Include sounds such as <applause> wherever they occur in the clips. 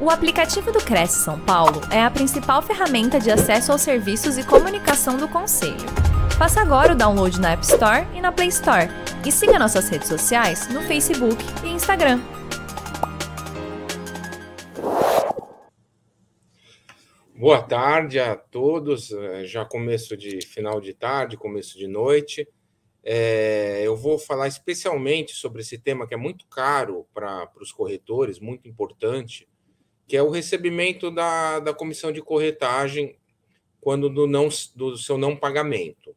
O aplicativo do Cresce São Paulo é a principal ferramenta de acesso aos serviços e comunicação do Conselho. Faça agora o download na App Store e na Play Store. E siga nossas redes sociais no Facebook e Instagram. Boa tarde a todos. É, já começo de final de tarde, começo de noite. É, eu vou falar especialmente sobre esse tema que é muito caro para os corretores, muito importante, que é o recebimento da, da comissão de corretagem quando do, não, do seu não pagamento.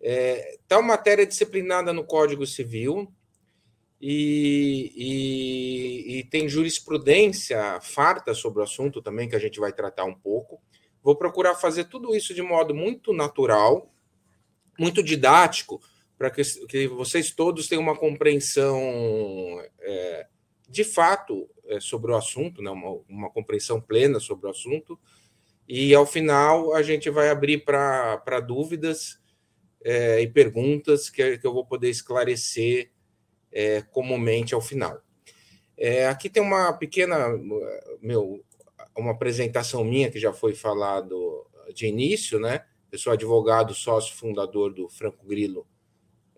É, tal matéria disciplinada no Código Civil e, e, e, tem jurisprudência farta sobre o assunto também, que a gente vai tratar um pouco. Vou procurar fazer tudo isso de modo muito natural, muito didático, para que, que, vocês todos tenham uma compreensão é, de fato sobre o assunto, né? uma, uma compreensão plena sobre o assunto, e ao final a gente vai abrir para dúvidas é, e perguntas que, que eu vou poder esclarecer é, comumente ao final. É, aqui tem uma pequena, meu, uma apresentação minha que já foi falado de início, né? Eu sou advogado, sócio fundador do Franco Grilo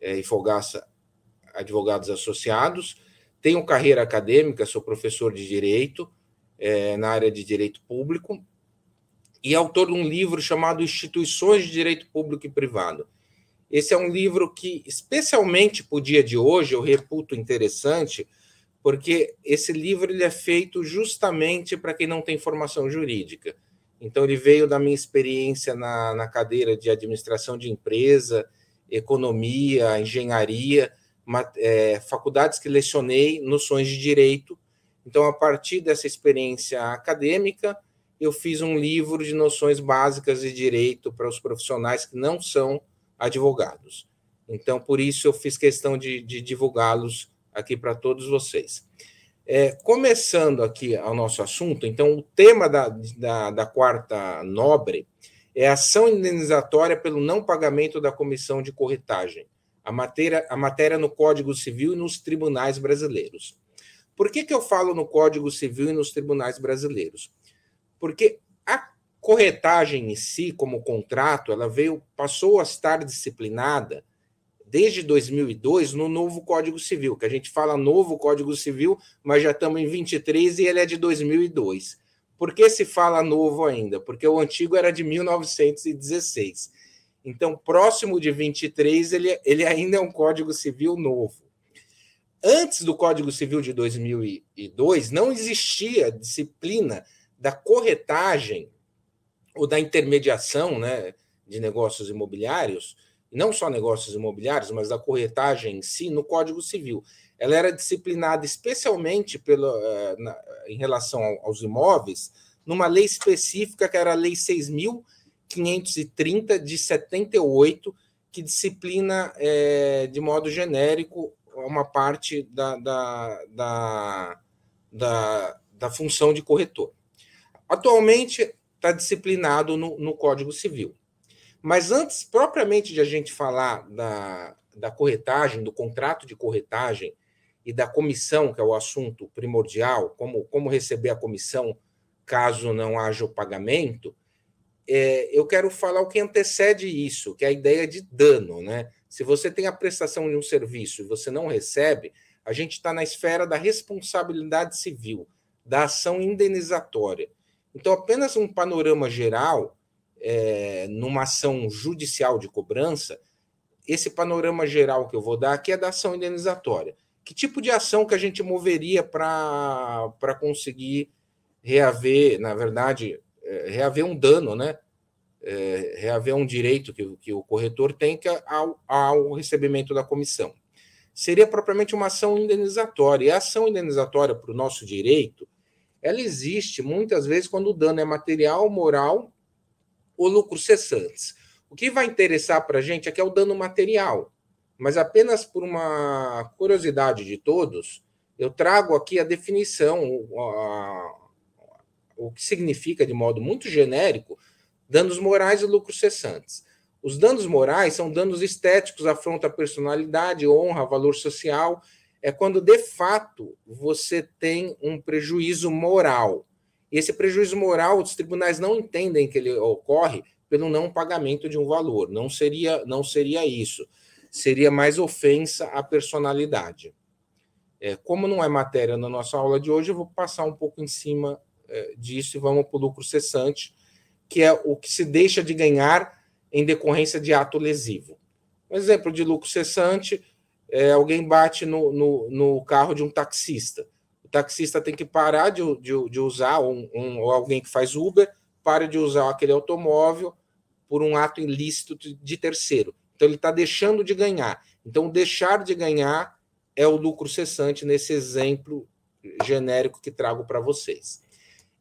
é, e Fogaça Advogados Associados. Tenho carreira acadêmica, sou professor de direito é, na área de direito público e autor de um livro chamado Instituições de Direito Público e Privado. Esse é um livro que, especialmente para o dia de hoje, eu reputo interessante, porque esse livro ele é feito justamente para quem não tem formação jurídica. Então, ele veio da minha experiência na, na cadeira de administração de empresa, economia, engenharia, é, faculdades que lecionei noções de direito. Então, a partir dessa experiência acadêmica, eu fiz um livro de noções básicas de direito para os profissionais que não são advogados. Então, por isso, eu fiz questão de, de divulgá-los aqui para todos vocês. É, começando aqui ao nosso assunto, então, o tema da, da, da quarta nobre é ação indenizatória pelo não pagamento da comissão de corretagem a matéria, a matéria no Código Civil e nos tribunais brasileiros. Por que, que eu falo no Código Civil e nos tribunais brasileiros? Porque a corretagem em si, como contrato, ela veio, passou a estar disciplinada desde 2002 no novo Código Civil, que a gente fala novo Código Civil, mas já estamos em 23 e ele é de 2002. Por que se fala novo ainda? Porque o antigo era de 1916. Então, próximo de 23, ele, ele ainda é um Código Civil novo. Antes do Código Civil de 2002, não existia disciplina da corretagem ou da intermediação né, de negócios imobiliários, não só negócios imobiliários, mas da corretagem em si, no Código Civil. Ela era disciplinada especialmente pelo, eh, em relação aos imóveis, numa lei específica, que era a Lei 6.000 530 de 78, que disciplina é, de modo genérico uma parte da, da, da, da, da função de corretor. Atualmente está disciplinado no, no Código Civil. Mas antes, propriamente de a gente falar da, da corretagem, do contrato de corretagem e da comissão, que é o assunto primordial, como, como receber a comissão caso não haja o pagamento, é, eu quero falar o que antecede isso, que é a ideia de dano. Né? Se você tem a prestação de um serviço e você não recebe, a gente está na esfera da responsabilidade civil, da ação indenizatória. Então, apenas um panorama geral, é, numa ação judicial de cobrança, esse panorama geral que eu vou dar aqui é da ação indenizatória. Que tipo de ação que a gente moveria para conseguir reaver, na verdade, reaver um dano, né? É, reaver um direito que, que o corretor tem que é ao, ao recebimento da comissão. Seria propriamente uma ação indenizatória. E a ação indenizatória para o nosso direito, ela existe muitas vezes quando o dano é material, moral ou lucros cessantes. O que vai interessar para a gente é que é o dano material, mas apenas por uma curiosidade de todos, eu trago aqui a definição, a, o que significa, de modo muito genérico, danos morais e lucros cessantes. Os danos morais são danos estéticos, afronta a personalidade, honra, valor social. É quando, de fato, você tem um prejuízo moral. E esse prejuízo moral, os tribunais não entendem que ele ocorre pelo não pagamento de um valor. Não seria, não seria isso. Seria mais ofensa à personalidade. É, como não é matéria na nossa aula de hoje, eu vou passar um pouco em cima disso e vamos para o lucro cessante, que é o que se deixa de ganhar em decorrência de ato lesivo. Um exemplo de lucro cessante é alguém bate no, no, no carro de um taxista. O taxista tem que parar de, de, de usar, um, um, ou alguém que faz Uber, para de usar aquele automóvel por um ato ilícito de terceiro. Então, ele está deixando de ganhar. Então, deixar de ganhar é o lucro cessante nesse exemplo genérico que trago para vocês.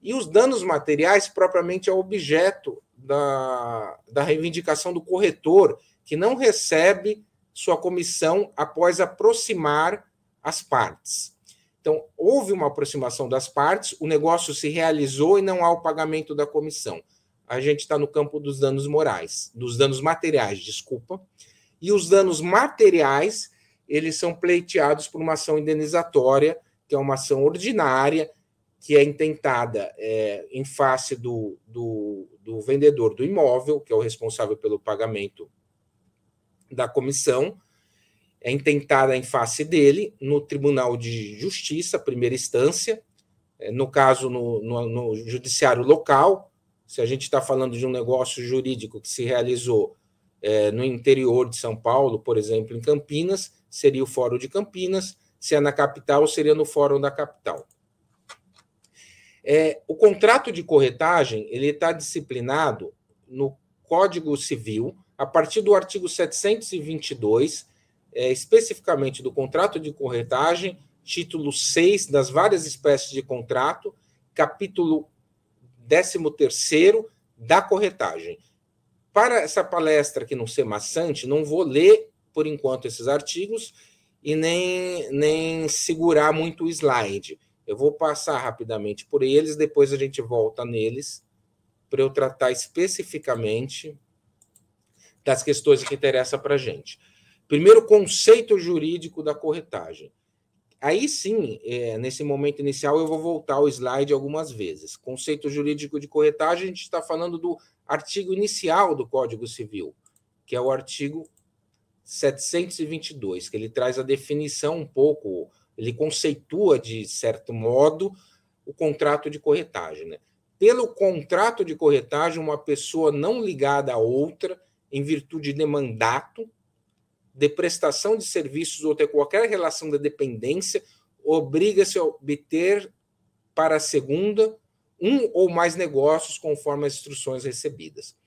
E os danos materiais, propriamente, é objeto da, da reivindicação do corretor, que não recebe sua comissão após aproximar as partes. Então, houve uma aproximação das partes, o negócio se realizou e não há o pagamento da comissão. A gente está no campo dos danos morais, dos danos materiais, desculpa. E os danos materiais, eles são pleiteados por uma ação indenizatória, que é uma ação ordinária, que é intentada é, em face do, do, do vendedor do imóvel, que é o responsável pelo pagamento da comissão, é intentada em face dele no Tribunal de Justiça, primeira instância, é, no caso, no, no, no judiciário local. Se a gente está falando de um negócio jurídico que se realizou é, no interior de São Paulo, por exemplo, em Campinas, seria o Fórum de Campinas. Se é na capital, seria no Fórum da capital. É, o contrato de corretagem ele está disciplinado no Código Civil a partir do artigo 722, é, especificamente do contrato de corretagem, título 6 das várias espécies de contrato, capítulo 13 da corretagem. Para essa palestra que não ser maçante, não vou ler por enquanto esses artigos e nem, nem segurar muito o slide. Eu vou passar rapidamente por eles, depois a gente volta neles para eu tratar especificamente das questões que interessam para a gente. Primeiro, conceito jurídico da corretagem. Aí sim, é, nesse momento inicial, eu vou voltar ao slide algumas vezes. Conceito jurídico de corretagem, a gente está falando do artigo inicial do Código Civil, que é o artigo 722, que ele traz a definição um pouco ele conceitua, de certo modo, o contrato de corretagem. Né? Pelo contrato de corretagem, uma pessoa não ligada a outra, em virtude de mandato, de prestação de serviços ou ter qualquer relação de dependência, obriga-se a obter para a segunda um ou mais negócios conforme as instruções recebidas.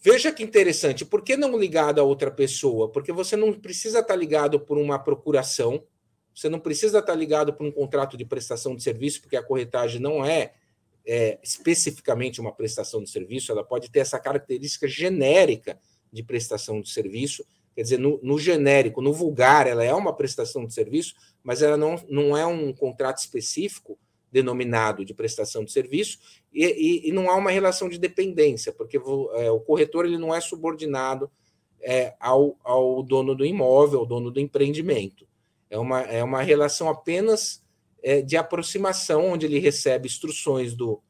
Veja que interessante, por que não ligado a outra pessoa? Porque você não precisa estar ligado por uma procuração, você não precisa estar ligado para um contrato de prestação de serviço, porque a corretagem não é, é, especificamente uma prestação de serviço, ela pode ter essa característica genérica de prestação de serviço. Quer dizer, no, no genérico, no vulgar, ela é uma prestação de serviço, mas ela não, não é um contrato específico denominado de prestação de serviço e, e, e não há uma relação de dependência, porque é, o corretor ele não é subordinado é, ao, ao dono do imóvel, ao dono do empreendimento. É uma, é uma relação apenas é, de aproximação, onde ele recebe instruções do,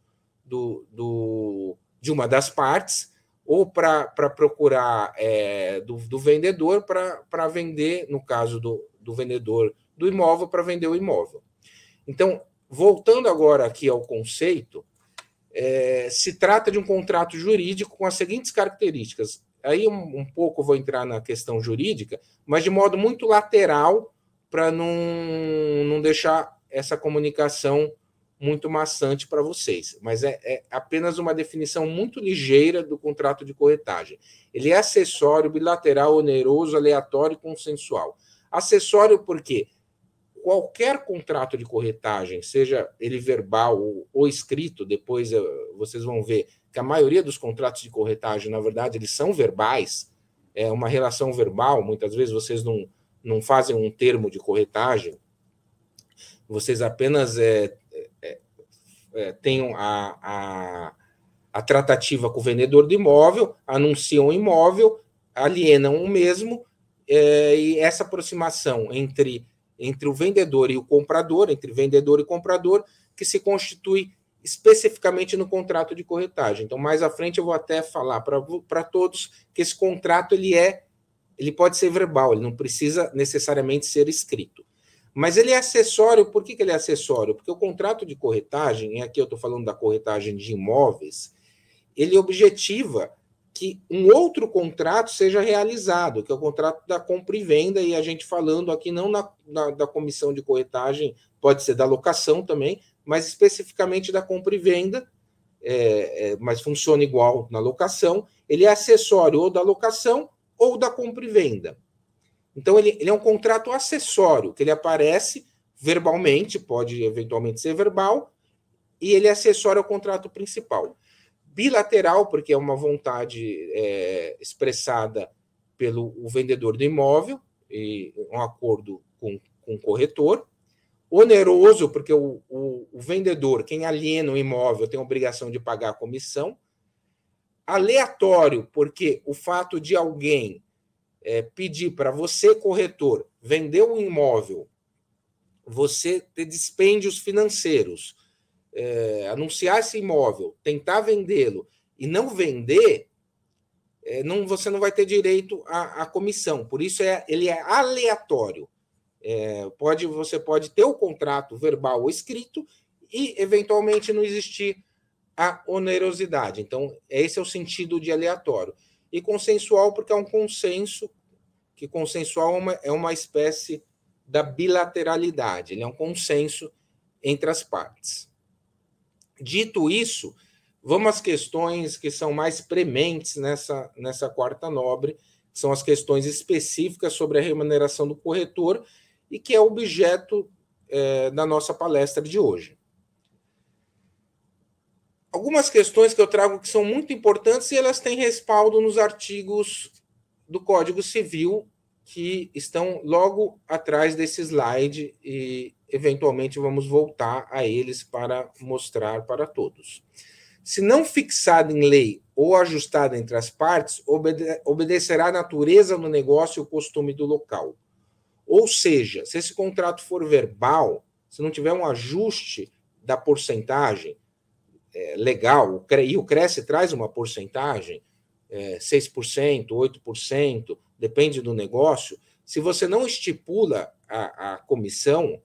do, do de uma das partes, ou para procurar é, do, do vendedor para vender, no caso do, do vendedor do imóvel, para vender o imóvel. Então, voltando agora aqui ao conceito, é, se trata de um contrato jurídico com as seguintes características. Aí um, um pouco vou entrar na questão jurídica, mas de modo muito lateral para não, não deixar essa comunicação muito maçante para vocês. Mas é, é, apenas uma definição muito ligeira do contrato de corretagem. Ele é acessório, bilateral, oneroso, aleatório e consensual. Acessório porque qualquer contrato de corretagem, seja ele verbal ou, ou escrito, depois uh, vocês vão ver que a maioria dos contratos de corretagem, na verdade, eles são verbais, é uma relação verbal, muitas vezes vocês não não fazem um termo de corretagem, vocês apenas é, é, é, têm a, a, a tratativa com o vendedor do imóvel, anunciam o imóvel, alienam o mesmo, é, e essa aproximação entre, entre o vendedor e o comprador, entre vendedor e comprador, que se constitui especificamente no contrato de corretagem. Então, mais à frente eu vou até falar para todos que esse contrato ele é, ele pode ser verbal, ele não precisa necessariamente ser escrito. Mas ele é acessório, por que, que ele é acessório? Porque o contrato de corretagem, e aqui eu estou falando da corretagem de imóveis, ele objetiva que um outro contrato seja realizado, que é o contrato da compra e venda, e a gente falando aqui não na, na da comissão de corretagem, pode ser da locação também, mas especificamente da compra e venda, é, é, mas funciona igual na locação, ele é acessório ou da locação ou da compra e venda. Então, ele, ele é um contrato acessório, que ele aparece verbalmente, pode eventualmente ser verbal, e ele é acessório ao contrato principal. Bilateral, porque é uma vontade é, expressada pelo o vendedor do imóvel, e um acordo com, com o corretor. Oneroso, porque o, o, o vendedor, quem aliena o imóvel, tem a obrigação de pagar a comissão. Aleatório, porque o fato de alguém é, pedir para você, corretor, vender um imóvel, você ter dispêndios financeiros, é, anunciar esse imóvel, tentar vendê-lo e não vender, é, não, você não vai ter direito à, à, comissão. Por isso é, ele é aleatório. É, pode, você pode ter o contrato verbal ou escrito e eventualmente não existir a onerosidade. Então, esse é o sentido de aleatório e consensual, porque é um consenso, que consensual é uma, é uma espécie da bilateralidade, ele é um consenso entre as partes. Dito isso, vamos às questões que são mais prementes nessa, nessa quarta nobre, que são as questões específicas sobre a remuneração do corretor e que é objeto é, da nossa palestra de hoje algumas questões que eu trago que são muito importantes e elas têm respaldo nos artigos do Código Civil que estão logo atrás desse slide e eventualmente vamos voltar a eles para mostrar para todos. Se não fixado em lei ou ajustado entre as partes, obede obedecerá à natureza do negócio e o costume do local. Ou seja, se esse contrato for verbal, se não tiver um ajuste da porcentagem, é, legal, e o Cresce traz uma porcentagem, é, 6%, 8%, depende do negócio. Se você não estipula a, a comissão,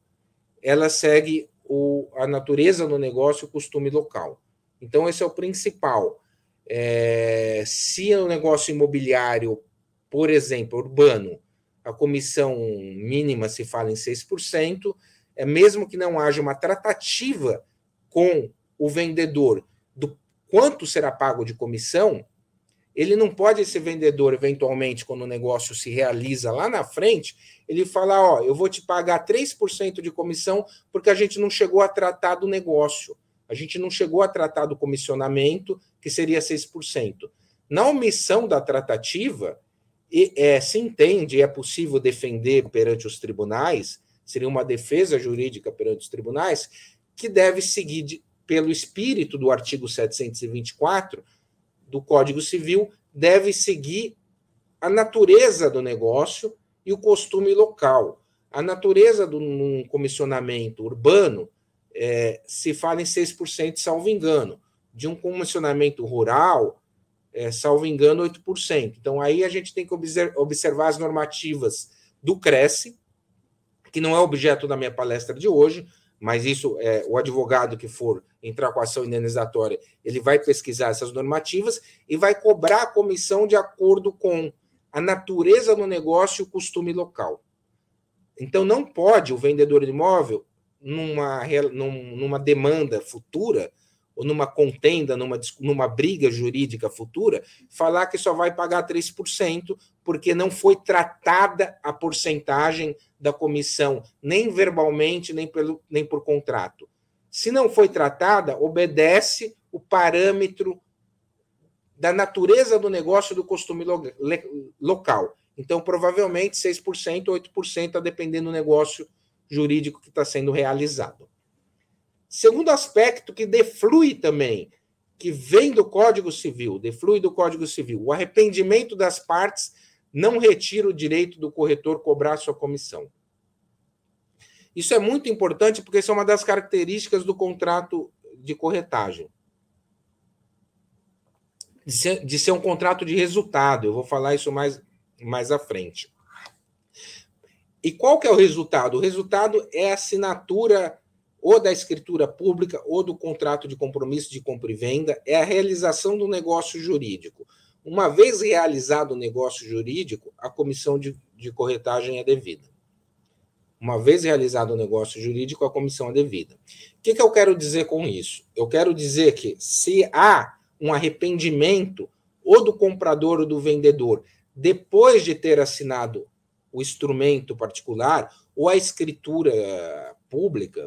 ela segue o, a natureza do negócio, o costume local. Então, esse é o principal. É, se o negócio imobiliário, por exemplo, urbano, a comissão mínima se fala em 6%, é mesmo que não haja uma tratativa com o vendedor do quanto será pago de comissão, ele não pode, esse vendedor, eventualmente, quando o negócio se realiza lá na frente, ele falar: Ó, eu vou te pagar 3% de comissão porque a gente não chegou a tratar do negócio, a gente não chegou a tratar do comissionamento, que seria 6%. Na omissão da tratativa, é, se entende, é possível defender perante os tribunais, seria uma defesa jurídica perante os tribunais, que deve seguir pelo espírito do artigo 724 do Código Civil, deve seguir a natureza do negócio e o costume local. A natureza do um comissionamento urbano é, se fala em 6%, salvo engano. De um comissionamento rural, é, salvo engano, 8%. Então, aí a gente tem que observar as normativas do Cresce, que não é objeto da minha palestra de hoje, mas isso é o advogado que for entrar com a ação indenizatória, ele vai pesquisar essas normativas e vai cobrar a comissão de acordo com a natureza do negócio e o costume local. Então não pode o vendedor de imóvel numa numa demanda futura ou numa contenda, numa, numa briga jurídica futura, falar que só vai pagar 3%, porque não foi tratada a porcentagem da comissão, nem verbalmente, nem, pelo, nem por contrato. Se não foi tratada, obedece o parâmetro da natureza do negócio do costume lo, le, local. Então, provavelmente 6%, 8%, a depender do negócio jurídico que está sendo realizado. Segundo aspecto que deflui também, que vem do Código Civil, deflui do Código Civil, o arrependimento das partes não retira o direito do corretor cobrar sua comissão. Isso é muito importante porque isso é uma das características do contrato de corretagem. De ser, de ser um contrato de resultado. Eu vou falar isso mais, mais à frente. E qual que é o resultado? O resultado é a assinatura ou da escritura pública ou do contrato de compromisso de compra e venda, é a realização do negócio jurídico. Uma vez realizado o negócio jurídico, a comissão de, de corretagem é devida. Uma vez realizado o negócio jurídico, a comissão é devida. O que, que eu quero dizer com isso? Eu quero dizer que se há um arrependimento ou do comprador ou do vendedor depois de ter assinado o instrumento particular ou a escritura pública,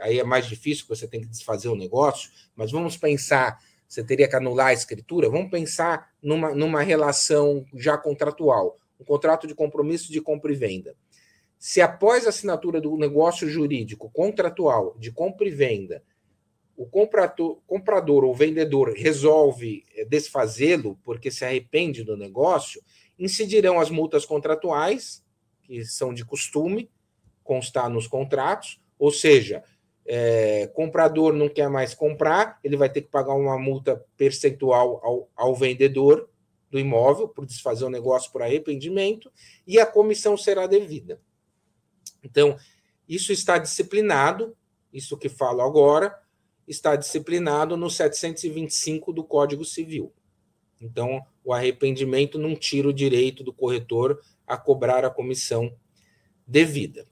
aí é mais difícil, você tem que desfazer o negócio, mas vamos pensar, você teria que anular a escritura, vamos pensar numa, numa relação já contratual, um contrato de compromisso de compra e venda. Se após a assinatura do negócio jurídico contratual de compra e venda, o comprador, comprador ou vendedor resolve eh, desfazê-lo porque se arrepende do negócio, incidirão as multas contratuais, que são de costume constar nos contratos, ou seja, é, comprador não quer mais comprar, ele vai ter que pagar uma multa percentual ao, ao vendedor do imóvel por desfazer o negócio por arrependimento e a comissão será devida. Então, isso está disciplinado, isso que falo agora, está disciplinado no 725 do Código Civil. Então, o arrependimento não tira o direito do corretor a cobrar a comissão devida.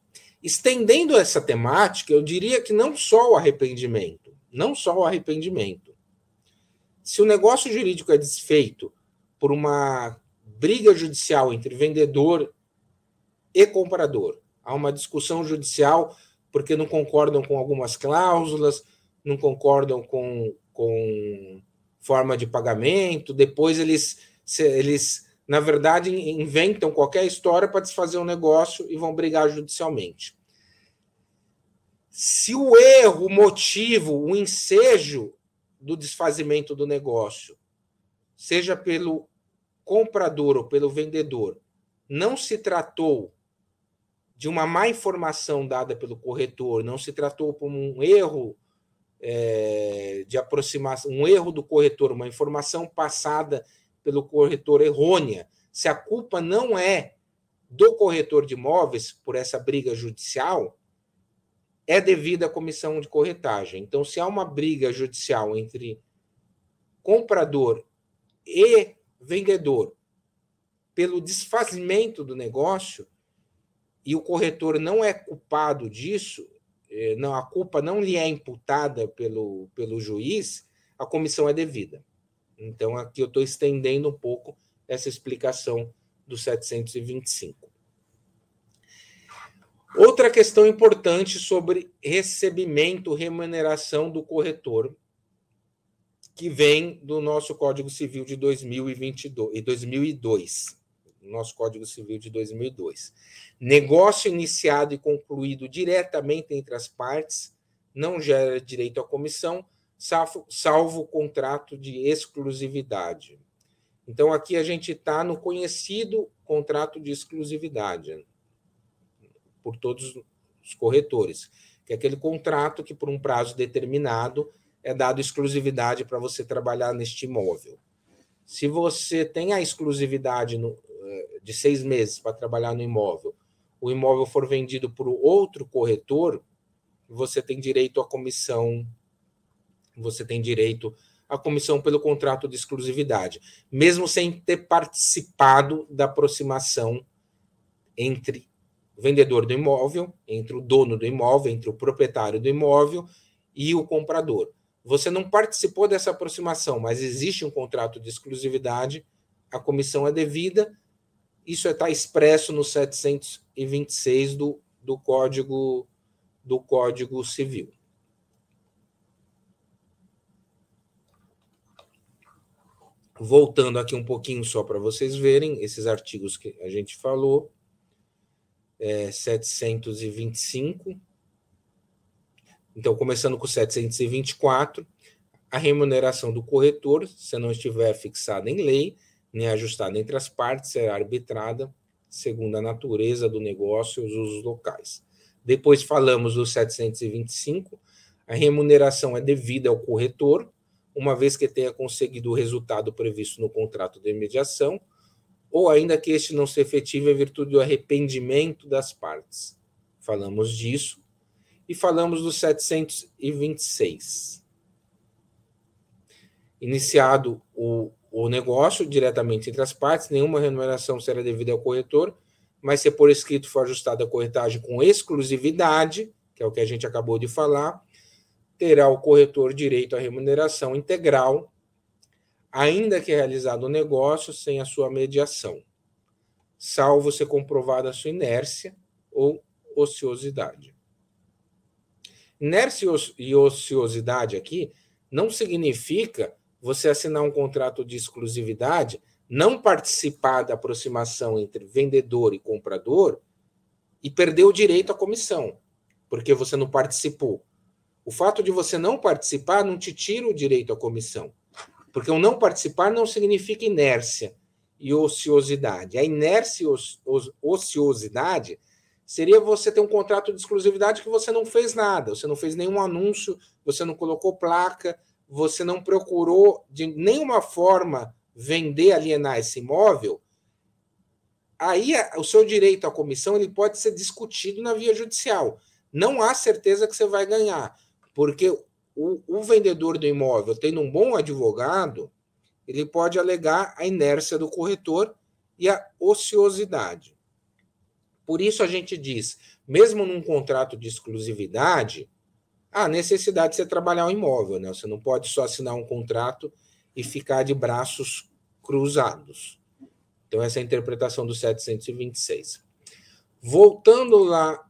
Estendendo essa temática, eu diria que não só o arrependimento, não só o arrependimento. Se o negócio jurídico é desfeito por uma briga judicial entre vendedor e comprador, há uma discussão judicial porque não concordam com algumas cláusulas, não concordam com, com forma de pagamento, depois eles, eles na verdade, inventam qualquer história para desfazer um negócio e vão brigar judicialmente. Se o erro, o motivo, o ensejo do desfazimento do negócio, seja pelo comprador ou pelo vendedor, não se tratou de uma má informação dada pelo corretor, não se tratou por um erro é, de aproximação, um erro do corretor, uma informação passada pelo corretor errônea, se a culpa não é do corretor de imóveis por essa briga judicial, é devida à comissão de corretagem. Então, se há uma briga judicial entre comprador e vendedor pelo desfazimento do negócio e o corretor não é culpado disso, eh, não a culpa não lhe é imputada pelo, pelo juiz, a comissão é devida. Então, aqui eu estou estendendo um pouco essa explicação do 725. Outra questão importante sobre recebimento, remuneração do corretor, que vem do nosso Código Civil de 2022 e 2002, nosso Código Civil de 2002. Negócio iniciado e concluído diretamente entre as partes não gera direito à comissão, salvo, salvo o contrato de exclusividade. Então, aqui a gente está no conhecido contrato de exclusividade por todos os corretores, que é aquele contrato que, por um prazo determinado, é dado exclusividade para você trabalhar neste imóvel. Se você tem a exclusividade no, eh, de seis meses para trabalhar no imóvel, o imóvel for vendido por outro corretor, você tem direito à comissão você tem direito à comissão pelo contrato de exclusividade, mesmo sem ter participado da aproximação entre o vendedor do imóvel, entre o dono do imóvel, entre o proprietário do imóvel e o comprador. Você não participou dessa aproximação, mas existe um contrato de exclusividade, a comissão é devida. Isso está expresso no 726 do, do Código do Código Civil. Voltando aqui um pouquinho só para vocês verem esses artigos que a gente falou, é, 725. Então, começando com 724, a remuneração do corretor, se não estiver fixada em lei, nem ajustada entre as partes, será arbitrada segundo a natureza do negócio e os usos locais. Depois falamos do 725, a remuneração é devida ao corretor, uma vez que tenha conseguido o resultado previsto no contrato de mediação, ou ainda que este não se efetive em virtude do arrependimento das partes. Falamos disso e falamos do 726. Iniciado o, o negócio diretamente entre as partes, nenhuma remuneração será devida ao corretor, mas se por escrito for ajustada a corretagem com exclusividade, que é o que a gente acabou de falar, terá o corretor direito à remuneração integral ainda que realizado o negócio sem a sua mediação, salvo ser comprovada a sua inércia ou ociosidade. Inércia e ociosidade aqui não significa você assinar um contrato de exclusividade, não participar da aproximação entre vendedor e comprador e perder o direito à comissão, porque você não participou. O fato de você não participar não te tira o direito à comissão. Porque o não participar não significa inércia e ociosidade. A inércia e ociosidade seria você ter um contrato de exclusividade que você não fez nada, você não fez nenhum anúncio, você não colocou placa, você não procurou de nenhuma forma vender, alienar esse imóvel. Aí o seu direito à comissão ele pode ser discutido na via judicial. Não há certeza que você vai ganhar, porque o, o vendedor do imóvel, tendo um bom advogado, ele pode alegar a inércia do corretor e a ociosidade. Por isso a gente diz, mesmo num contrato de exclusividade, há necessidade de você trabalhar o imóvel, né? Você não pode só assinar um contrato e ficar de braços cruzados. Então, essa é a interpretação do 726. Voltando lá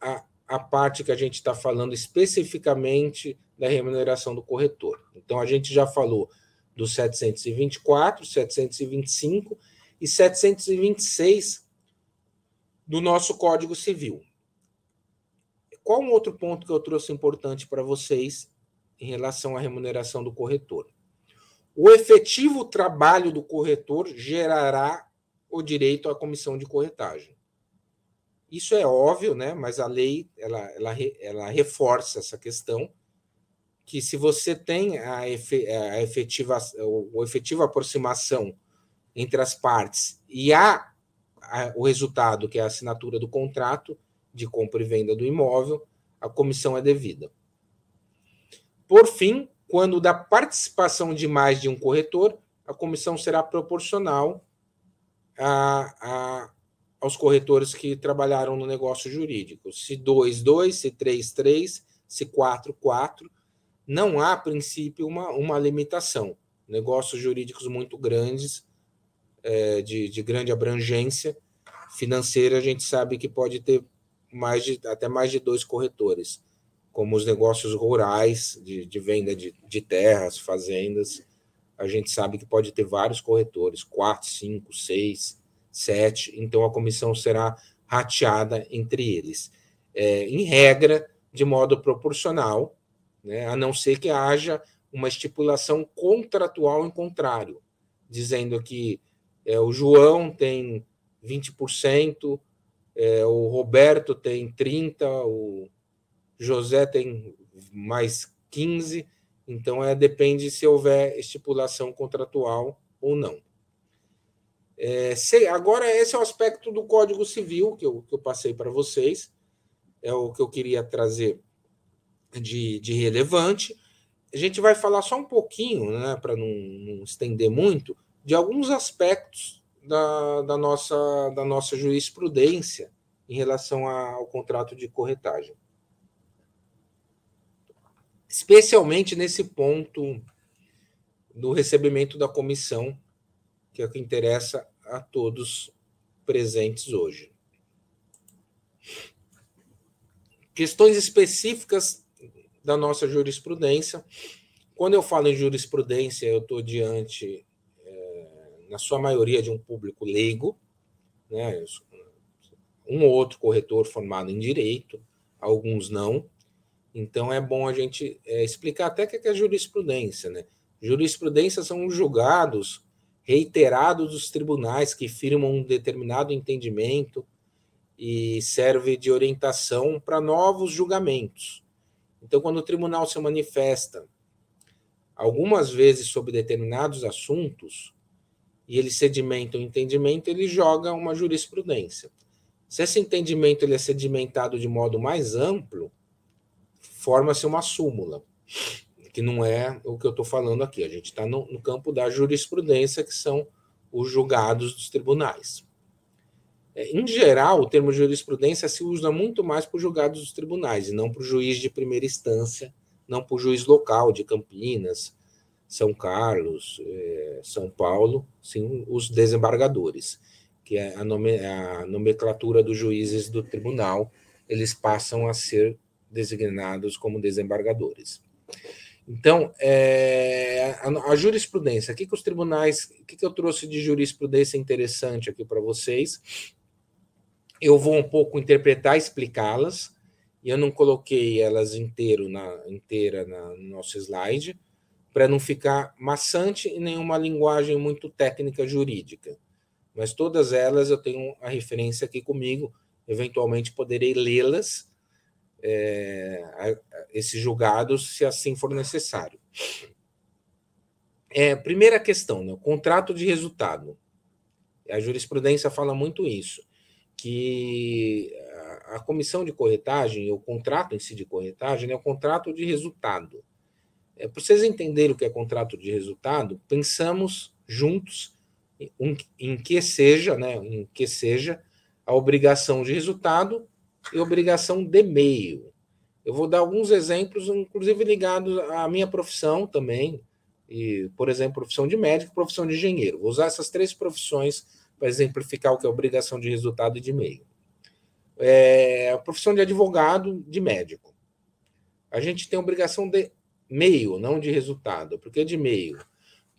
à, à parte que a gente está falando especificamente da remuneração do corretor. Então, a gente já falou do 724, 725 e 726 do nosso Código Civil. Qual um outro ponto que eu trouxe importante para vocês em relação à remuneração do corretor? O efetivo trabalho do corretor gerará o direito à comissão de corretagem. Isso é óbvio, né? mas a lei ela, ela, ela reforça essa questão que se você tem a, efetiva, a efetiva aproximação entre as partes e há o resultado, que é a assinatura do contrato de compra e venda do imóvel, a comissão é devida. Por fim, quando da participação de mais de um corretor, a comissão será proporcional a, a, aos corretores que trabalharam no negócio jurídico. Se 2, 2, se 3, 3, se 4, 4 não há, a princípio, uma, uma limitação. Negócios jurídicos muito grandes, é, de, de grande abrangência financeira, a gente sabe que pode ter mais de, até mais de dois corretores, como os negócios rurais, de, de venda de, de terras, fazendas, a gente sabe que pode ter vários corretores, quatro, cinco, seis, sete, então a comissão será rateada entre eles. É, em regra, de modo proporcional, né, a não ser que haja uma estipulação contratual em contrário, dizendo que é, o João tem 20%, é, o Roberto tem 30%, o José tem mais 15%, então é, depende se houver estipulação contratual ou não. É, se, agora, esse é o aspecto do Código Civil que eu, que eu passei para vocês, é o que eu queria trazer de, de relevante. A gente vai falar só um pouquinho, né, para não, não, estender muito, de alguns aspectos da, da, nossa, da nossa jurisprudência em relação ao contrato de corretagem. Especialmente nesse ponto do recebimento da comissão, que é o que interessa a todos presentes hoje. Questões específicas da nossa jurisprudência. Quando eu falo em jurisprudência, eu estou diante, é, na sua maioria, de um público leigo, né? um ou outro corretor formado em direito, alguns não. Então é bom a gente é, explicar até o que é jurisprudência. Né? Jurisprudência são os julgados reiterados dos tribunais que firmam um determinado entendimento e serve de orientação para novos julgamentos. Então, quando o tribunal se manifesta algumas vezes sobre determinados assuntos e ele sedimenta o entendimento, ele joga uma jurisprudência. Se esse entendimento ele é sedimentado de modo mais amplo, forma-se uma súmula, que não é o que eu estou falando aqui. A gente está no, no campo da jurisprudência, que são os julgados dos tribunais. É, em geral, o termo jurisprudência se usa muito mais para os julgados dos tribunais e não para o juiz de primeira instância, não para o juiz local de Campinas, São Carlos, é, São Paulo, sim os desembargadores, que é a, nome, a nomenclatura dos juízes do tribunal, eles passam a ser designados como desembargadores. Então, é, a, a, jurisprudência, o que, que os tribunais, o que, que eu trouxe de jurisprudência interessante aqui para vocês? Eu vou um pouco interpretar, explicá-las, e eu não coloquei elas inteiro na, inteira na, no nosso slide, para não ficar maçante e nenhuma linguagem muito técnica jurídica. Mas todas elas eu tenho a referência aqui comigo, eventualmente poderei lê-las, é, esses julgados, se assim for necessário. É, primeira questão, né, contrato de resultado. A jurisprudência fala muito isso que a comissão de corretagem, o contrato em si de corretagem, é o contrato de resultado. É, para vocês entenderem o que é contrato de resultado, pensamos juntos em, em que seja, né, em que seja a obrigação de resultado e obrigação de meio. Eu vou dar alguns exemplos, inclusive ligados à minha profissão também, e, por exemplo, profissão de médico, profissão de engenheiro. Vou usar essas três profissões para exemplificar o que é obrigação de resultado e de meio. É, a profissão de advogado, de médico. A gente tem obrigação de meio, não de resultado. Por que de meio?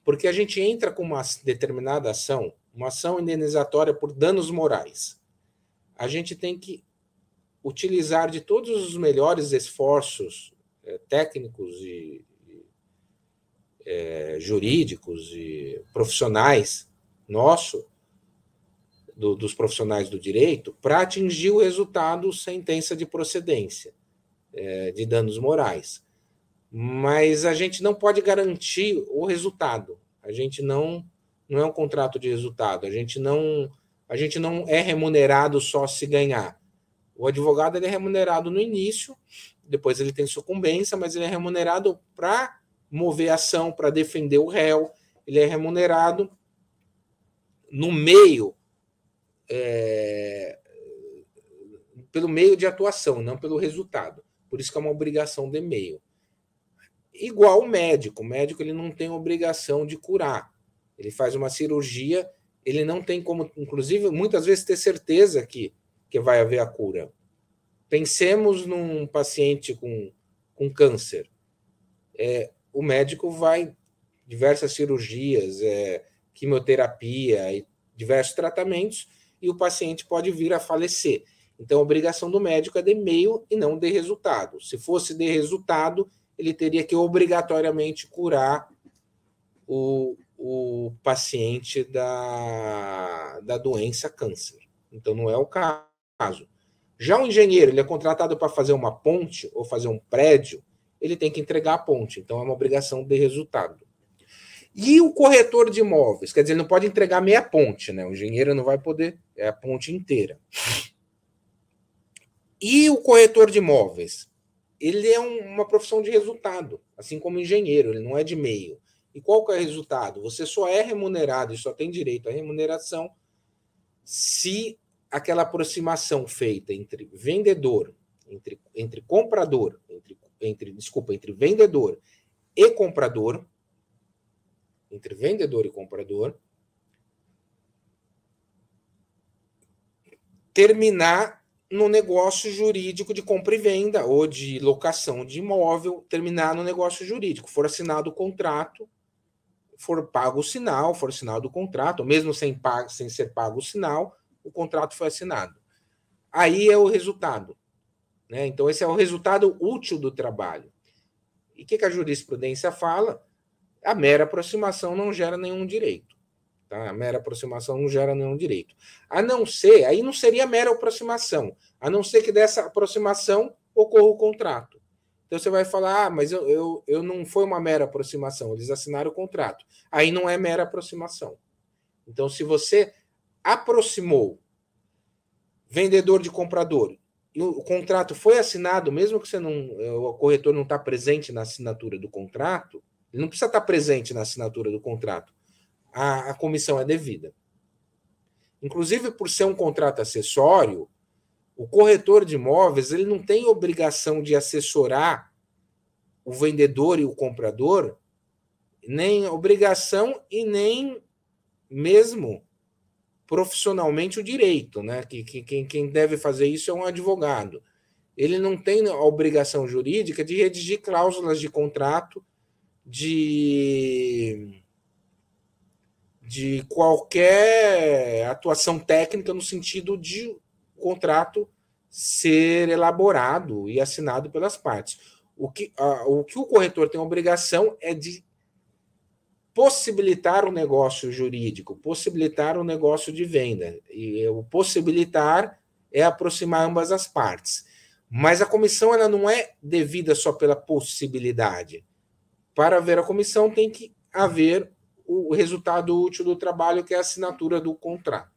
Porque a gente entra com uma determinada ação, uma ação indenizatória por danos morais. A gente tem que utilizar de todos os melhores esforços é, técnicos e, é, jurídicos e profissionais nosso do, dos profissionais do direito para atingir o resultado sentença de procedência é, de danos morais. Mas a gente não pode garantir o resultado. A gente não não é um contrato de resultado. A gente não a gente não é remunerado só se ganhar. O advogado ele é remunerado no início, depois ele tem sucumbência, mas ele é remunerado para mover ação, para defender o réu. Ele é remunerado no meio é, pelo meio de atuação, não pelo resultado. Por isso que é uma obrigação de meio. Igual o médico. O médico ele não tem obrigação de curar. Ele faz uma cirurgia, ele não tem como, inclusive, muitas vezes ter certeza que, que vai haver a cura. Pensemos num paciente com, com câncer. É, o médico vai diversas cirurgias, é, quimioterapia e diversos tratamentos e o paciente pode vir a falecer. Então, a obrigação do médico é de meio e não de resultado. Se fosse de resultado, ele teria que obrigatoriamente curar o, o paciente da, da doença câncer. Então, não é o caso. Já o engenheiro, ele é contratado para fazer uma ponte ou fazer um prédio, ele tem que entregar a ponte. Então, é uma obrigação de resultado. E o corretor de imóveis? Quer dizer, ele não pode entregar meia ponte, né? O engenheiro não vai poder, é a ponte inteira. E o corretor de imóveis? Ele é um, uma profissão de resultado, assim como engenheiro, ele não é de meio. E qual que é o resultado? Você só é remunerado e só tem direito à remuneração se aquela aproximação feita entre vendedor, entre, entre comprador, entre, entre, desculpa, entre vendedor e comprador, entre vendedor e comprador, terminar no negócio jurídico de compra e venda ou de locação de imóvel, terminar no negócio jurídico, for assinado o contrato, for pago o sinal, for assinado o contrato, mesmo sem, pago, sem ser pago o sinal, o contrato foi assinado. Aí é o resultado. Né? Então, esse é o resultado útil do trabalho. E o que, que a jurisprudência fala? a mera aproximação não gera nenhum direito. Tá? A mera aproximação não gera nenhum direito. A não ser, aí não seria mera aproximação, a não ser que dessa aproximação ocorra o contrato. Então você vai falar, ah, mas eu, eu, eu não foi uma mera aproximação, eles assinaram o contrato. Aí não é mera aproximação. Então, se você aproximou vendedor de comprador e o contrato foi assinado, mesmo que você não, o corretor não está presente na assinatura do contrato, ele não precisa estar tá presente na assinatura do contrato. A, a comissão é devida. Inclusive, por ser um contrato acessório, o corretor de imóveis ele não tem obrigação de assessorar o vendedor e o comprador, nem obrigação e nem mesmo profissionalmente o direito, né? Que, que quem, quem deve fazer isso é um advogado. Ele não tem a obrigação jurídica de redigir cláusulas de contrato de de qualquer atuação técnica no sentido de contrato ser elaborado e assinado pelas partes. O que, a, o que o corretor tem a obrigação é de possibilitar o negócio jurídico, possibilitar o negócio de venda. E o possibilitar é aproximar ambas as partes. Mas a comissão ela não é devida só pela possibilidade. Para haver a comissão, tem que haver o resultado útil do trabalho, que é a assinatura do contrato.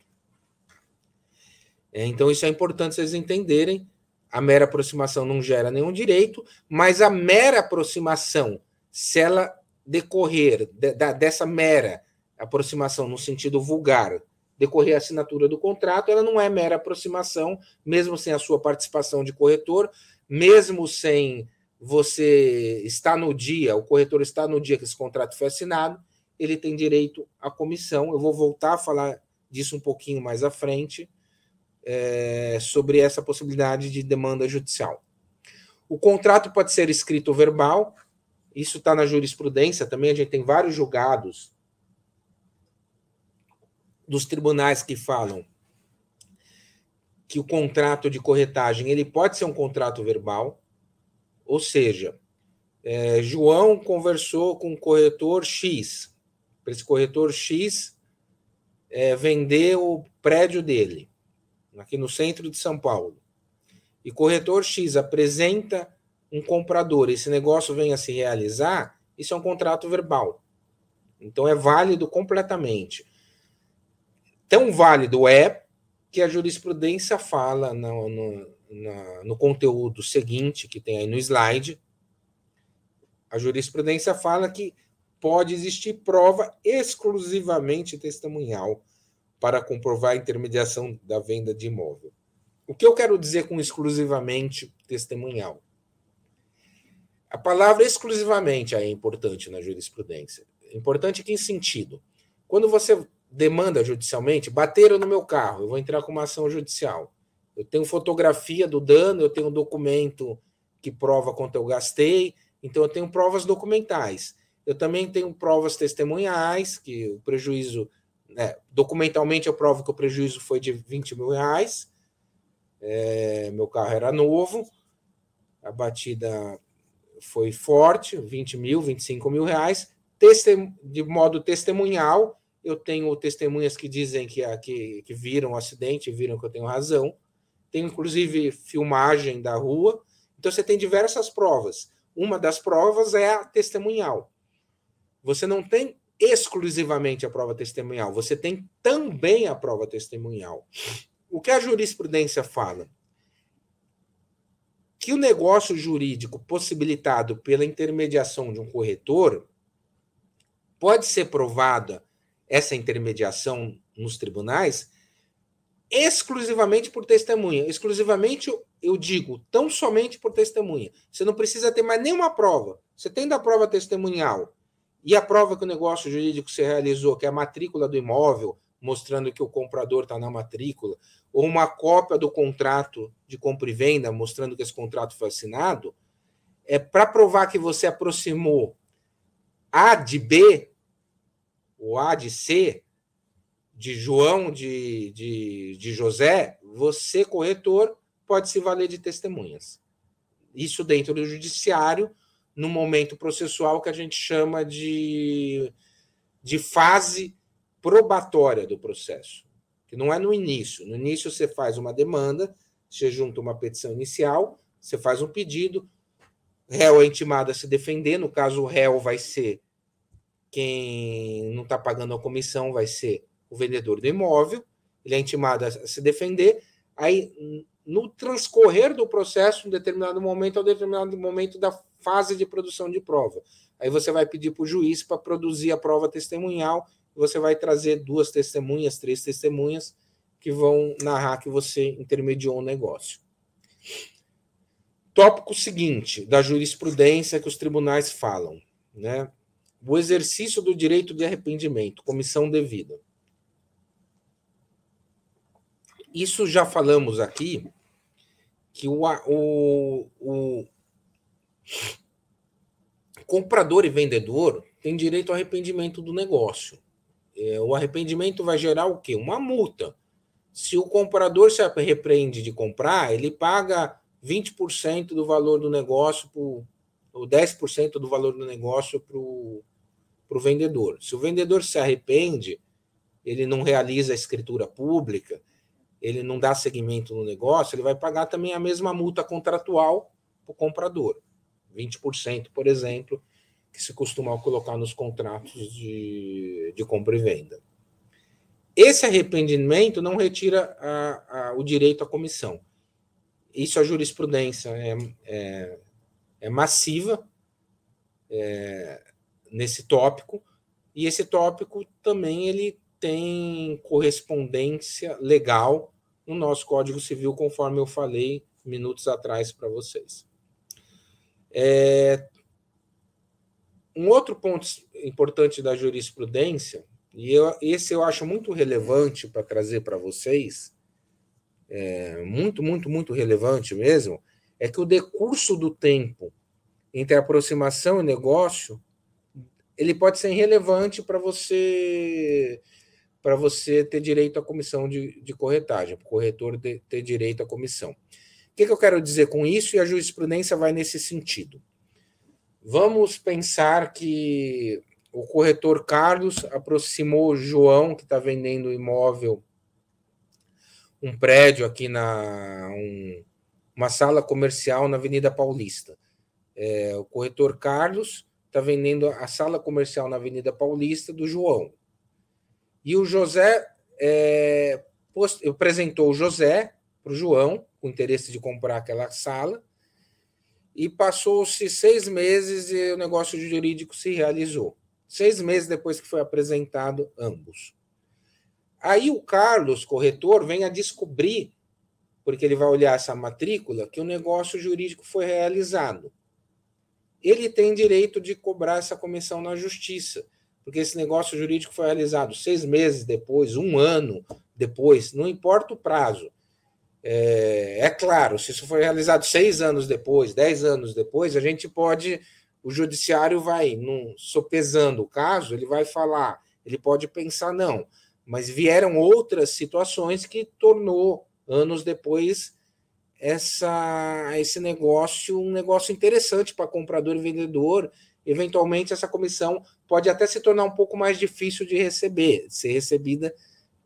É, então, isso é importante vocês entenderem. A mera aproximação não gera nenhum direito, mas a mera aproximação, se ela decorrer de, dessa mera aproximação no sentido vulgar, decorrer a assinatura do contrato, ela não é mera aproximação, mesmo sem a sua participação de corretor, mesmo sem você estar no dia, o corretor está no dia que esse contrato foi assinado, ele tem direito à comissão. Eu vou voltar a falar disso um pouquinho mais à frente é, sobre essa possibilidade de demanda judicial. O contrato pode ser escrito verbal, isso está na jurisprudência também. A gente tem vários julgados dos tribunais que falam que o contrato de corretagem ele pode ser um contrato verbal, ou seja, é, João conversou com o corretor X, para esse corretor X é, vender o prédio dele aqui no centro de São Paulo, e corretor X apresenta um comprador, esse negócio vem a se realizar, isso é um contrato verbal. Então é válido completamente. Tão válido é que a jurisprudência fala no, no, no, no conteúdo seguinte, que tem aí no slide, a jurisprudência fala que pode existir prova exclusivamente testemunhal para comprovar a intermediação da venda de imóvel. O que eu quero dizer com exclusivamente testemunhal? A palavra exclusivamente é importante na jurisprudência. Importante em que sentido? Quando você demanda judicialmente, bateram no meu carro, eu vou entrar com uma ação judicial. Eu tenho fotografia do dano, eu tenho um documento que prova quanto eu gastei, então eu tenho provas documentais. Eu também tenho provas testemunhais, que o prejuízo é, documentalmente eu provo que o prejuízo foi de 20 mil reais. É, meu carro era novo, a batida foi forte, 20 mil, 25 mil reais. De modo testemunhal, eu tenho testemunhas que dizem que, que, que viram o acidente, viram que eu tenho razão. Tenho, inclusive, filmagem da rua. Então, você tem diversas provas. Uma das provas é a testemunhal. Você não tem exclusivamente a prova testemunhal, você tem também a prova testemunhal. O que a jurisprudência fala? Que o negócio jurídico possibilitado pela intermediação de um corretor pode ser provada essa intermediação nos tribunais exclusivamente por testemunha. Exclusivamente, eu digo, tão somente por testemunha. Você não precisa ter mais nenhuma prova. Você tem da prova testemunhal e a prova que o negócio jurídico se realizou, que é a matrícula do imóvel, mostrando que o comprador está na matrícula, ou uma cópia do contrato de compra e venda, mostrando que esse contrato foi assinado, é para provar que você aproximou A de B, ou A de C, de João, de, de, de José, você, corretor, pode se valer de testemunhas. Isso dentro do judiciário, no momento processual que a gente chama de, de fase probatória do processo, que não é no início. No início você faz uma demanda, você junta uma petição inicial, você faz um pedido, réu é intimado a se defender, no caso, o réu vai ser quem não está pagando a comissão, vai ser o vendedor do imóvel, ele é intimado a se defender, aí no transcorrer do processo, em determinado momento, ao determinado momento da fase de produção de prova. Aí você vai pedir para o juiz para produzir a prova testemunhal, você vai trazer duas testemunhas, três testemunhas, que vão narrar que você intermediou um negócio. Tópico seguinte da jurisprudência que os tribunais falam, né? O exercício do direito de arrependimento, comissão devida. Isso já falamos aqui que o, o, o comprador e vendedor têm direito ao arrependimento do negócio. É, o arrependimento vai gerar o quê? Uma multa. Se o comprador se arrepende de comprar, ele paga 20% do valor do negócio, pro, ou 10% do valor do negócio para o vendedor. Se o vendedor se arrepende, ele não realiza a escritura pública, ele não dá seguimento no negócio, ele vai pagar também a mesma multa contratual para o comprador. 20%, por exemplo, que se costuma colocar nos contratos de, de compra e venda. Esse arrependimento não retira a, a, o direito à comissão. Isso a jurisprudência é, é, é massiva é, nesse tópico, e esse tópico também ele tem correspondência legal no nosso Código Civil, conforme eu falei minutos atrás para vocês. É, um outro ponto importante da jurisprudência, e eu, esse eu acho muito relevante para trazer para vocês, é, muito, muito, muito relevante mesmo, é que o decurso do tempo entre aproximação e negócio ele pode ser irrelevante para você para você ter direito à comissão de, de corretagem, para o corretor ter, ter direito à comissão. O que, que eu quero dizer com isso? E a jurisprudência vai nesse sentido. Vamos pensar que o corretor Carlos aproximou o João, que está vendendo imóvel, um prédio aqui na. Um, uma sala comercial na Avenida Paulista. É, o corretor Carlos está vendendo a sala comercial na Avenida Paulista do João. E o José é, post, apresentou o José para o João, com interesse de comprar aquela sala, e passou-se seis meses e o negócio jurídico se realizou. Seis meses depois que foi apresentado ambos. Aí o Carlos, corretor, vem a descobrir, porque ele vai olhar essa matrícula, que o negócio jurídico foi realizado. Ele tem direito de cobrar essa comissão na justiça porque esse negócio jurídico foi realizado seis meses depois, um ano depois, não importa o prazo. É, é, claro, se isso foi realizado seis anos depois, dez anos depois, a gente pode, o judiciário vai, num, sopesando o caso, ele vai falar, ele pode pensar não, mas vieram outras situações que tornou anos depois essa esse negócio um negócio interessante para comprador e vendedor eventualmente essa comissão pode até se tornar um pouco mais difícil de receber, ser recebida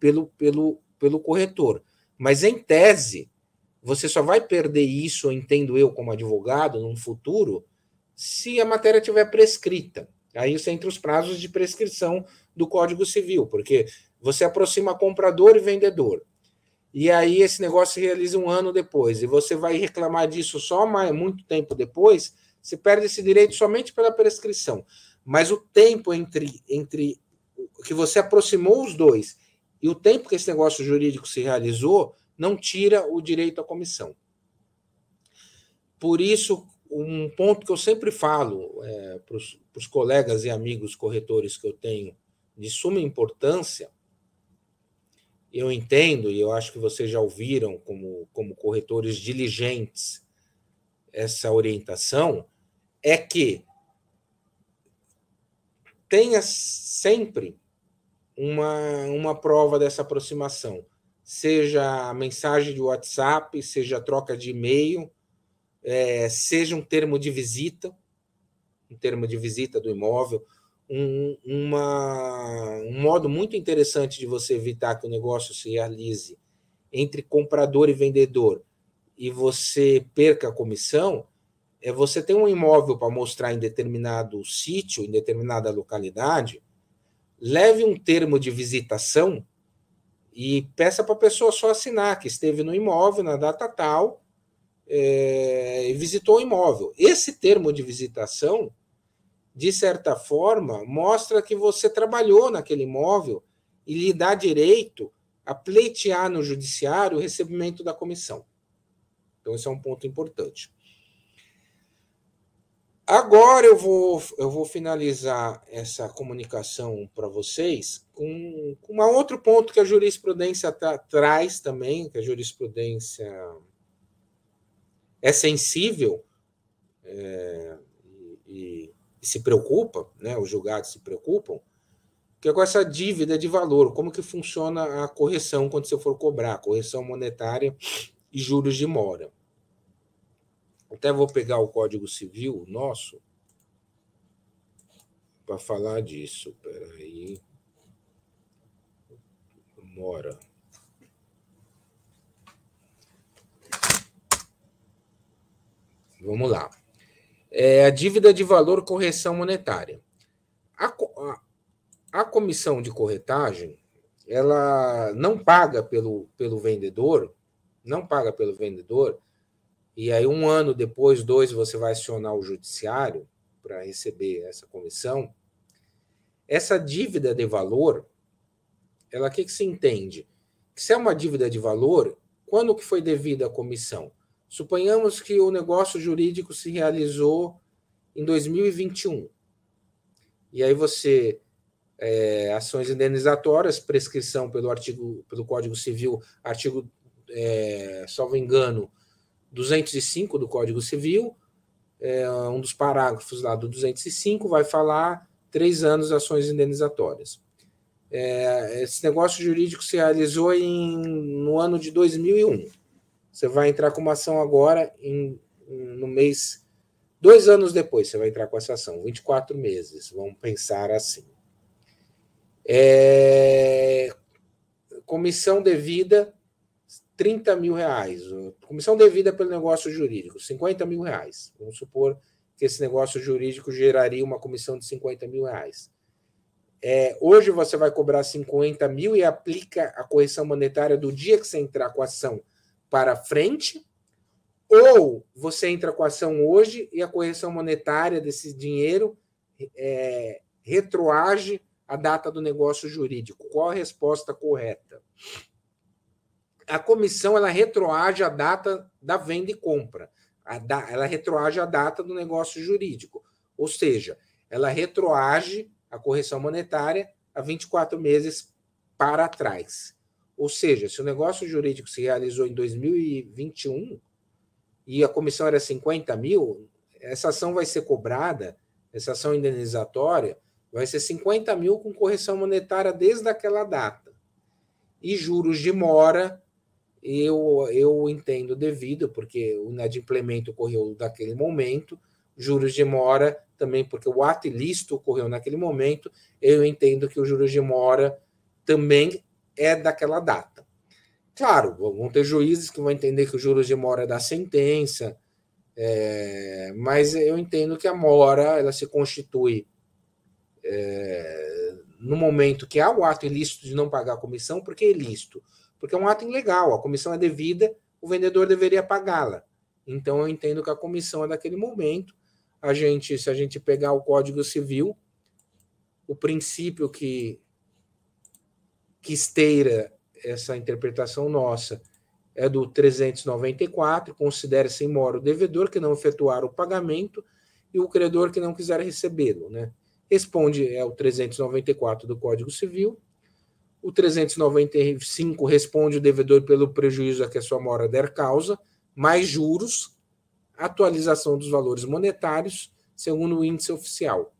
pelo, pelo, pelo corretor. Mas, em tese, você só vai perder isso, entendo eu, como advogado, num futuro, se a matéria tiver prescrita. Aí você entra os prazos de prescrição do Código Civil, porque você aproxima comprador e vendedor. E aí esse negócio se realiza um ano depois, e você vai reclamar disso só mais, muito tempo depois, se perde esse direito somente pela prescrição. Mas o tempo entre, entre que você aproximou os dois e o tempo que esse negócio jurídico se realizou não tira o direito à comissão. Por isso, um ponto que eu sempre falo é, para os colegas e amigos corretores que eu tenho de suma importância, eu entendo, e eu acho que vocês já ouviram como, como corretores diligentes essa orientação, é que tenha sempre uma, uma prova dessa aproximação, seja a mensagem de WhatsApp, seja troca de e-mail, é, seja um termo de visita, um termo de visita do imóvel, um, uma, um modo muito interessante de você evitar que o negócio se realize entre comprador e vendedor e você perca a comissão é você tem um imóvel para mostrar em determinado sítio, em determinada localidade, leve um termo de visitação e peça para a pessoa só assinar que esteve no imóvel na data tal é, e visitou o imóvel. Esse termo de visitação, de certa forma, mostra que você trabalhou naquele imóvel e lhe dá direito a pleitear no judiciário o recebimento da comissão. Então, esse é um ponto importante. Agora eu vou, eu vou finalizar essa comunicação para vocês com, com um outro ponto que a jurisprudência tra traz também, que a jurisprudência é sensível é, e, e, se preocupa, né, os julgados se preocupam, que é com essa dívida de valor, como que funciona a correção quando você for cobrar, correção monetária e juros de mora. Até vou pegar o Código Civil nosso para falar disso. Espera aí. Mora. Vamos lá. É a dívida de valor correção monetária. A, a, a comissão de corretagem ela não paga pelo, pelo vendedor, não paga pelo vendedor e aí um ano depois, dois, você vai acionar o judiciário para receber essa comissão, essa dívida de valor, ela o que, que se entende? Que se é uma dívida de valor, quando que foi devida a comissão? Suponhamos que o negócio jurídico se realizou em 2021. E aí você é, ações indenizatórias, prescrição pelo artigo pelo Código Civil, artigo, é, salvo engano, 205 do Código Civil, é, um dos parágrafos lá do 205 vai falar três anos ações indenizatórias. É, esse negócio jurídico se realizou em, no ano de 2001. Você vai entrar com uma ação agora em, no mês. Dois anos depois você vai entrar com essa ação, 24 meses, vamos pensar assim. É, comissão devida 30 mil reais. Comissão devida pelo negócio jurídico, 50 mil reais. Vamos supor que esse negócio jurídico geraria uma comissão de 50 mil reais. É, hoje você vai cobrar 50 mil e aplica a correção monetária do dia que você entrar com a ação para frente, ou você entra com a ação hoje e a correção monetária desse dinheiro é, retroage a data do negócio jurídico. Qual a resposta correta? A comissão ela retroage a data da venda e compra. Da, ela retroage a data do negócio jurídico. Ou seja, ela retroage a correção monetária a 24 meses para trás. Ou seja, se o negócio jurídico se realizou em 2021 e a comissão era 50 mil, essa ação vai ser cobrada, essa ação indenizatória, vai ser 50 mil com correção monetária desde aquela data. E juros de mora eu, eu entendo devido, porque o inadimplemento ocorreu naquele momento, juros de mora também, porque o ato ilícito ocorreu naquele momento, eu entendo que o juros de mora também é daquela data. Claro, vão ter juízes que vão entender que o juros de mora é da sentença, é, mas eu entendo que a mora ela se constitui é, no momento que há o ato ilícito de não pagar a comissão, porque é ilícito porque é um ato ilegal, a comissão é devida, o vendedor deveria pagá-la. Então eu entendo que a comissão é daquele momento. A gente, se a gente pegar o Código Civil, o princípio que que esteira essa interpretação nossa é do 394, considera-se imóvel o devedor que não efetuar o pagamento e o credor que não quiser recebê-lo, né? Responde é o 394 do Código Civil o 395 responde o devedor pelo prejuízo a que a sua mora der causa, mais juros, atualização dos valores monetários, segundo o índice oficial.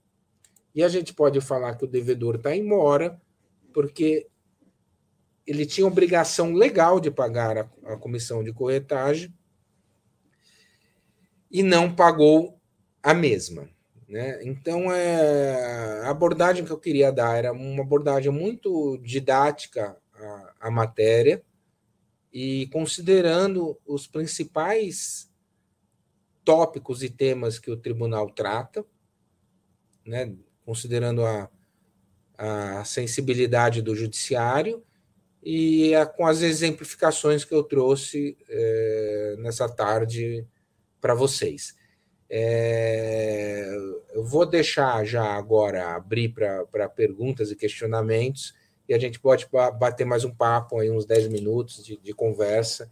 E a gente pode falar que o devedor está em mora, porque ele tinha obrigação legal de pagar a, a comissão de corretagem e não pagou a mesma. Né? Então, é, a abordagem que eu queria dar era uma abordagem muito didática à, à matéria e considerando os principais tópicos e temas que o tribunal trata, né, considerando a, a sensibilidade do judiciário e a, com as exemplificações que eu trouxe é, nessa tarde para vocês. É, eu vou deixar já agora abrir para perguntas e questionamentos e a gente pode bater mais um papo aí, uns 10 minutos de, de conversa.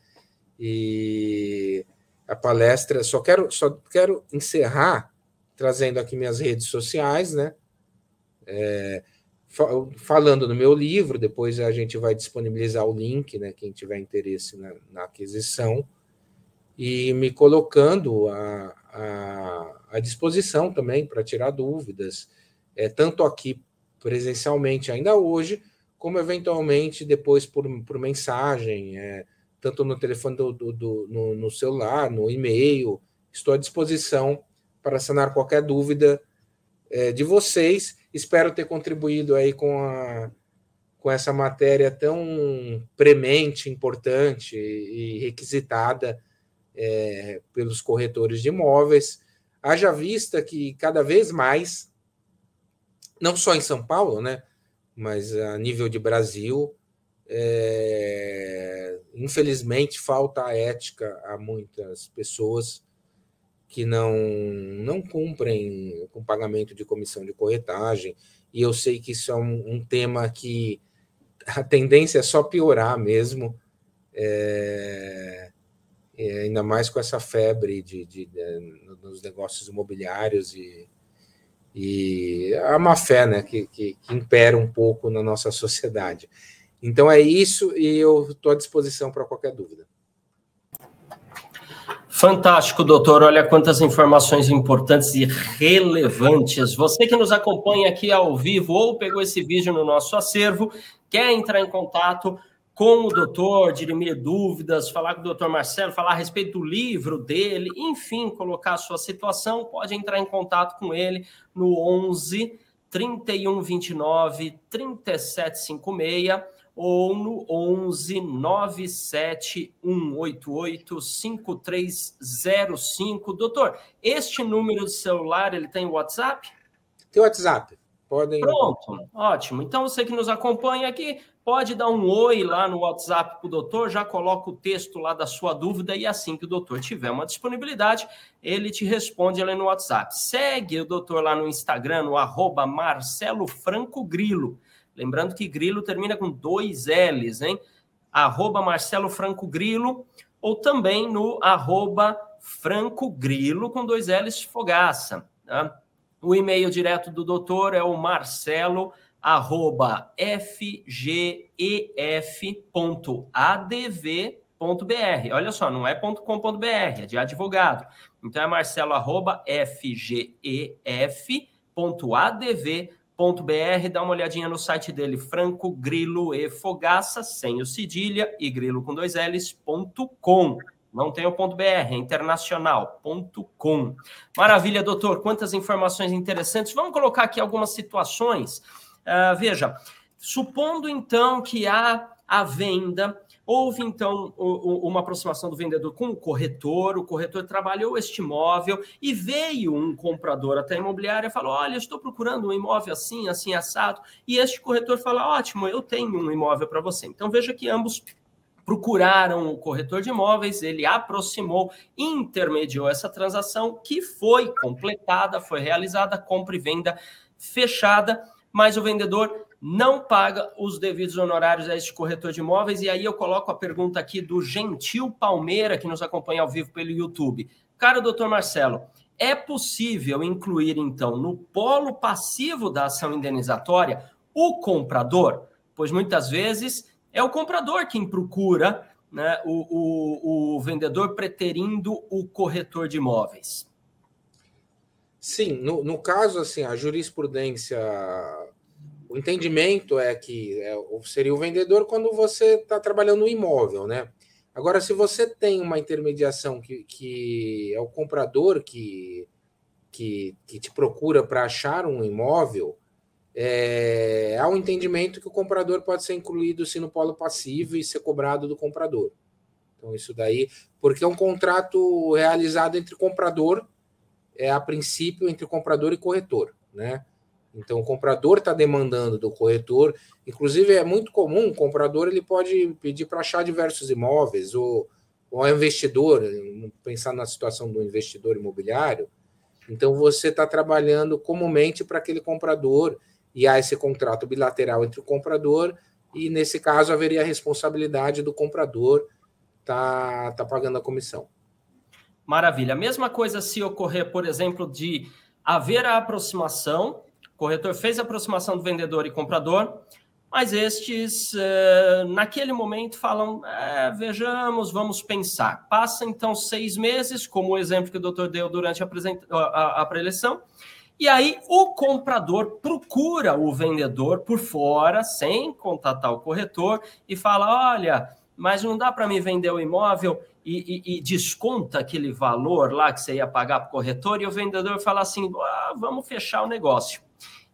E a palestra, só quero, só quero encerrar trazendo aqui minhas redes sociais, né? É, falando no meu livro, depois a gente vai disponibilizar o link, né? Quem tiver interesse na, na aquisição e me colocando a, a, à disposição também para tirar dúvidas, é, tanto aqui presencialmente ainda hoje, como eventualmente depois por, por mensagem, é, tanto no telefone do, do, do no, no, celular, no e-mail. Estou à disposição para sanar qualquer dúvida é, de vocês. Espero ter contribuído aí com, a, com essa matéria tão premente, importante e requisitada é, pelos corretores de imóveis. Haja vista que cada vez mais, não só em São Paulo, né, mas a nível de Brasil, é, infelizmente falta a ética a muitas pessoas que não, não cumprem com pagamento de comissão de corretagem, e eu sei que isso é um, um tema que a tendência é só piorar mesmo. É, é, ainda mais com essa febre de, de, de, nos negócios imobiliários e, e a má fé né, que, que, que, impera um pouco na nossa sociedade. Então é isso e eu estou à disposição para qualquer dúvida. Fantástico, doutor. Olha quantas informações importantes e relevantes. Você que nos acompanha aqui ao vivo ou pegou esse vídeo no nosso acervo, quer entrar em contato, com o doutor, dirimir dúvidas, falar com o doutor Marcelo, falar a respeito do livro dele, enfim, colocar a sua situação, pode entrar em contato com ele no 11 3129 3756 ou no 11 97 188 5305. Doutor, este número de celular, ele tem WhatsApp? Tem WhatsApp. Podem. Pronto, ótimo. Então, você que nos acompanha aqui, pode dar um oi lá no WhatsApp para o doutor, já coloca o texto lá da sua dúvida e assim que o doutor tiver uma disponibilidade, ele te responde ali no WhatsApp. Segue o doutor lá no Instagram, no arroba Marcelo Franco Grilo. Lembrando que Grilo termina com dois L's, hein? Arroba Marcelo Franco Grilo, ou também no arroba Franco Grilo com dois L's Fogaça. Tá? O e-mail direto do doutor é o marcelo arroba fgef.adv.br. Olha só, não é .com.br, é de advogado. Então é marcelo arroba fgef.adv.br. Dá uma olhadinha no site dele, Franco Grilo e Fogaça, sem o cedilha, e grilo com dois L's.com. Não tem o ponto .br, é internacional.com. Maravilha, doutor. Quantas informações interessantes. Vamos colocar aqui algumas situações. Uh, veja, supondo então que há a venda, houve então uma aproximação do vendedor com o corretor, o corretor trabalhou este imóvel e veio um comprador até a imobiliária e falou: Olha, estou procurando um imóvel assim, assim, assado. E este corretor fala: Ótimo, eu tenho um imóvel para você. Então veja que ambos procuraram o corretor de imóveis, ele aproximou, intermediou essa transação que foi completada, foi realizada, compra e venda fechada, mas o vendedor não paga os devidos honorários a este corretor de imóveis. E aí eu coloco a pergunta aqui do Gentil Palmeira, que nos acompanha ao vivo pelo YouTube. Cara, doutor Marcelo, é possível incluir, então, no polo passivo da ação indenizatória o comprador? Pois muitas vezes é o comprador quem procura né, o, o, o vendedor preterindo o corretor de imóveis. Sim, no, no caso, assim, a jurisprudência, o entendimento é que é, seria o vendedor quando você está trabalhando no imóvel, né? Agora, se você tem uma intermediação que, que é o comprador que, que, que te procura para achar um imóvel, é, há um entendimento que o comprador pode ser incluído sim no polo passivo e ser cobrado do comprador. Então, isso daí, porque é um contrato realizado entre comprador, é a princípio entre comprador e corretor, né? Então, o comprador está demandando do corretor. Inclusive, é muito comum o comprador ele pode pedir para achar diversos imóveis, ou, ou o investidor, pensar na situação do investidor imobiliário. Então, você está trabalhando comumente para aquele comprador, e há esse contrato bilateral entre o comprador, e nesse caso haveria a responsabilidade do comprador tá, tá pagando a comissão. Maravilha. A mesma coisa se ocorrer, por exemplo, de haver a aproximação corretor fez a aproximação do vendedor e comprador, mas estes, eh, naquele momento, falam: é, vejamos, vamos pensar. Passa então seis meses, como o exemplo que o doutor deu durante a, a, a preleção, e aí o comprador procura o vendedor por fora, sem contatar o corretor, e fala: olha, mas não dá para me vender o imóvel e, e, e, desconta aquele valor lá que você ia pagar para o corretor, e o vendedor fala assim: ah, vamos fechar o negócio.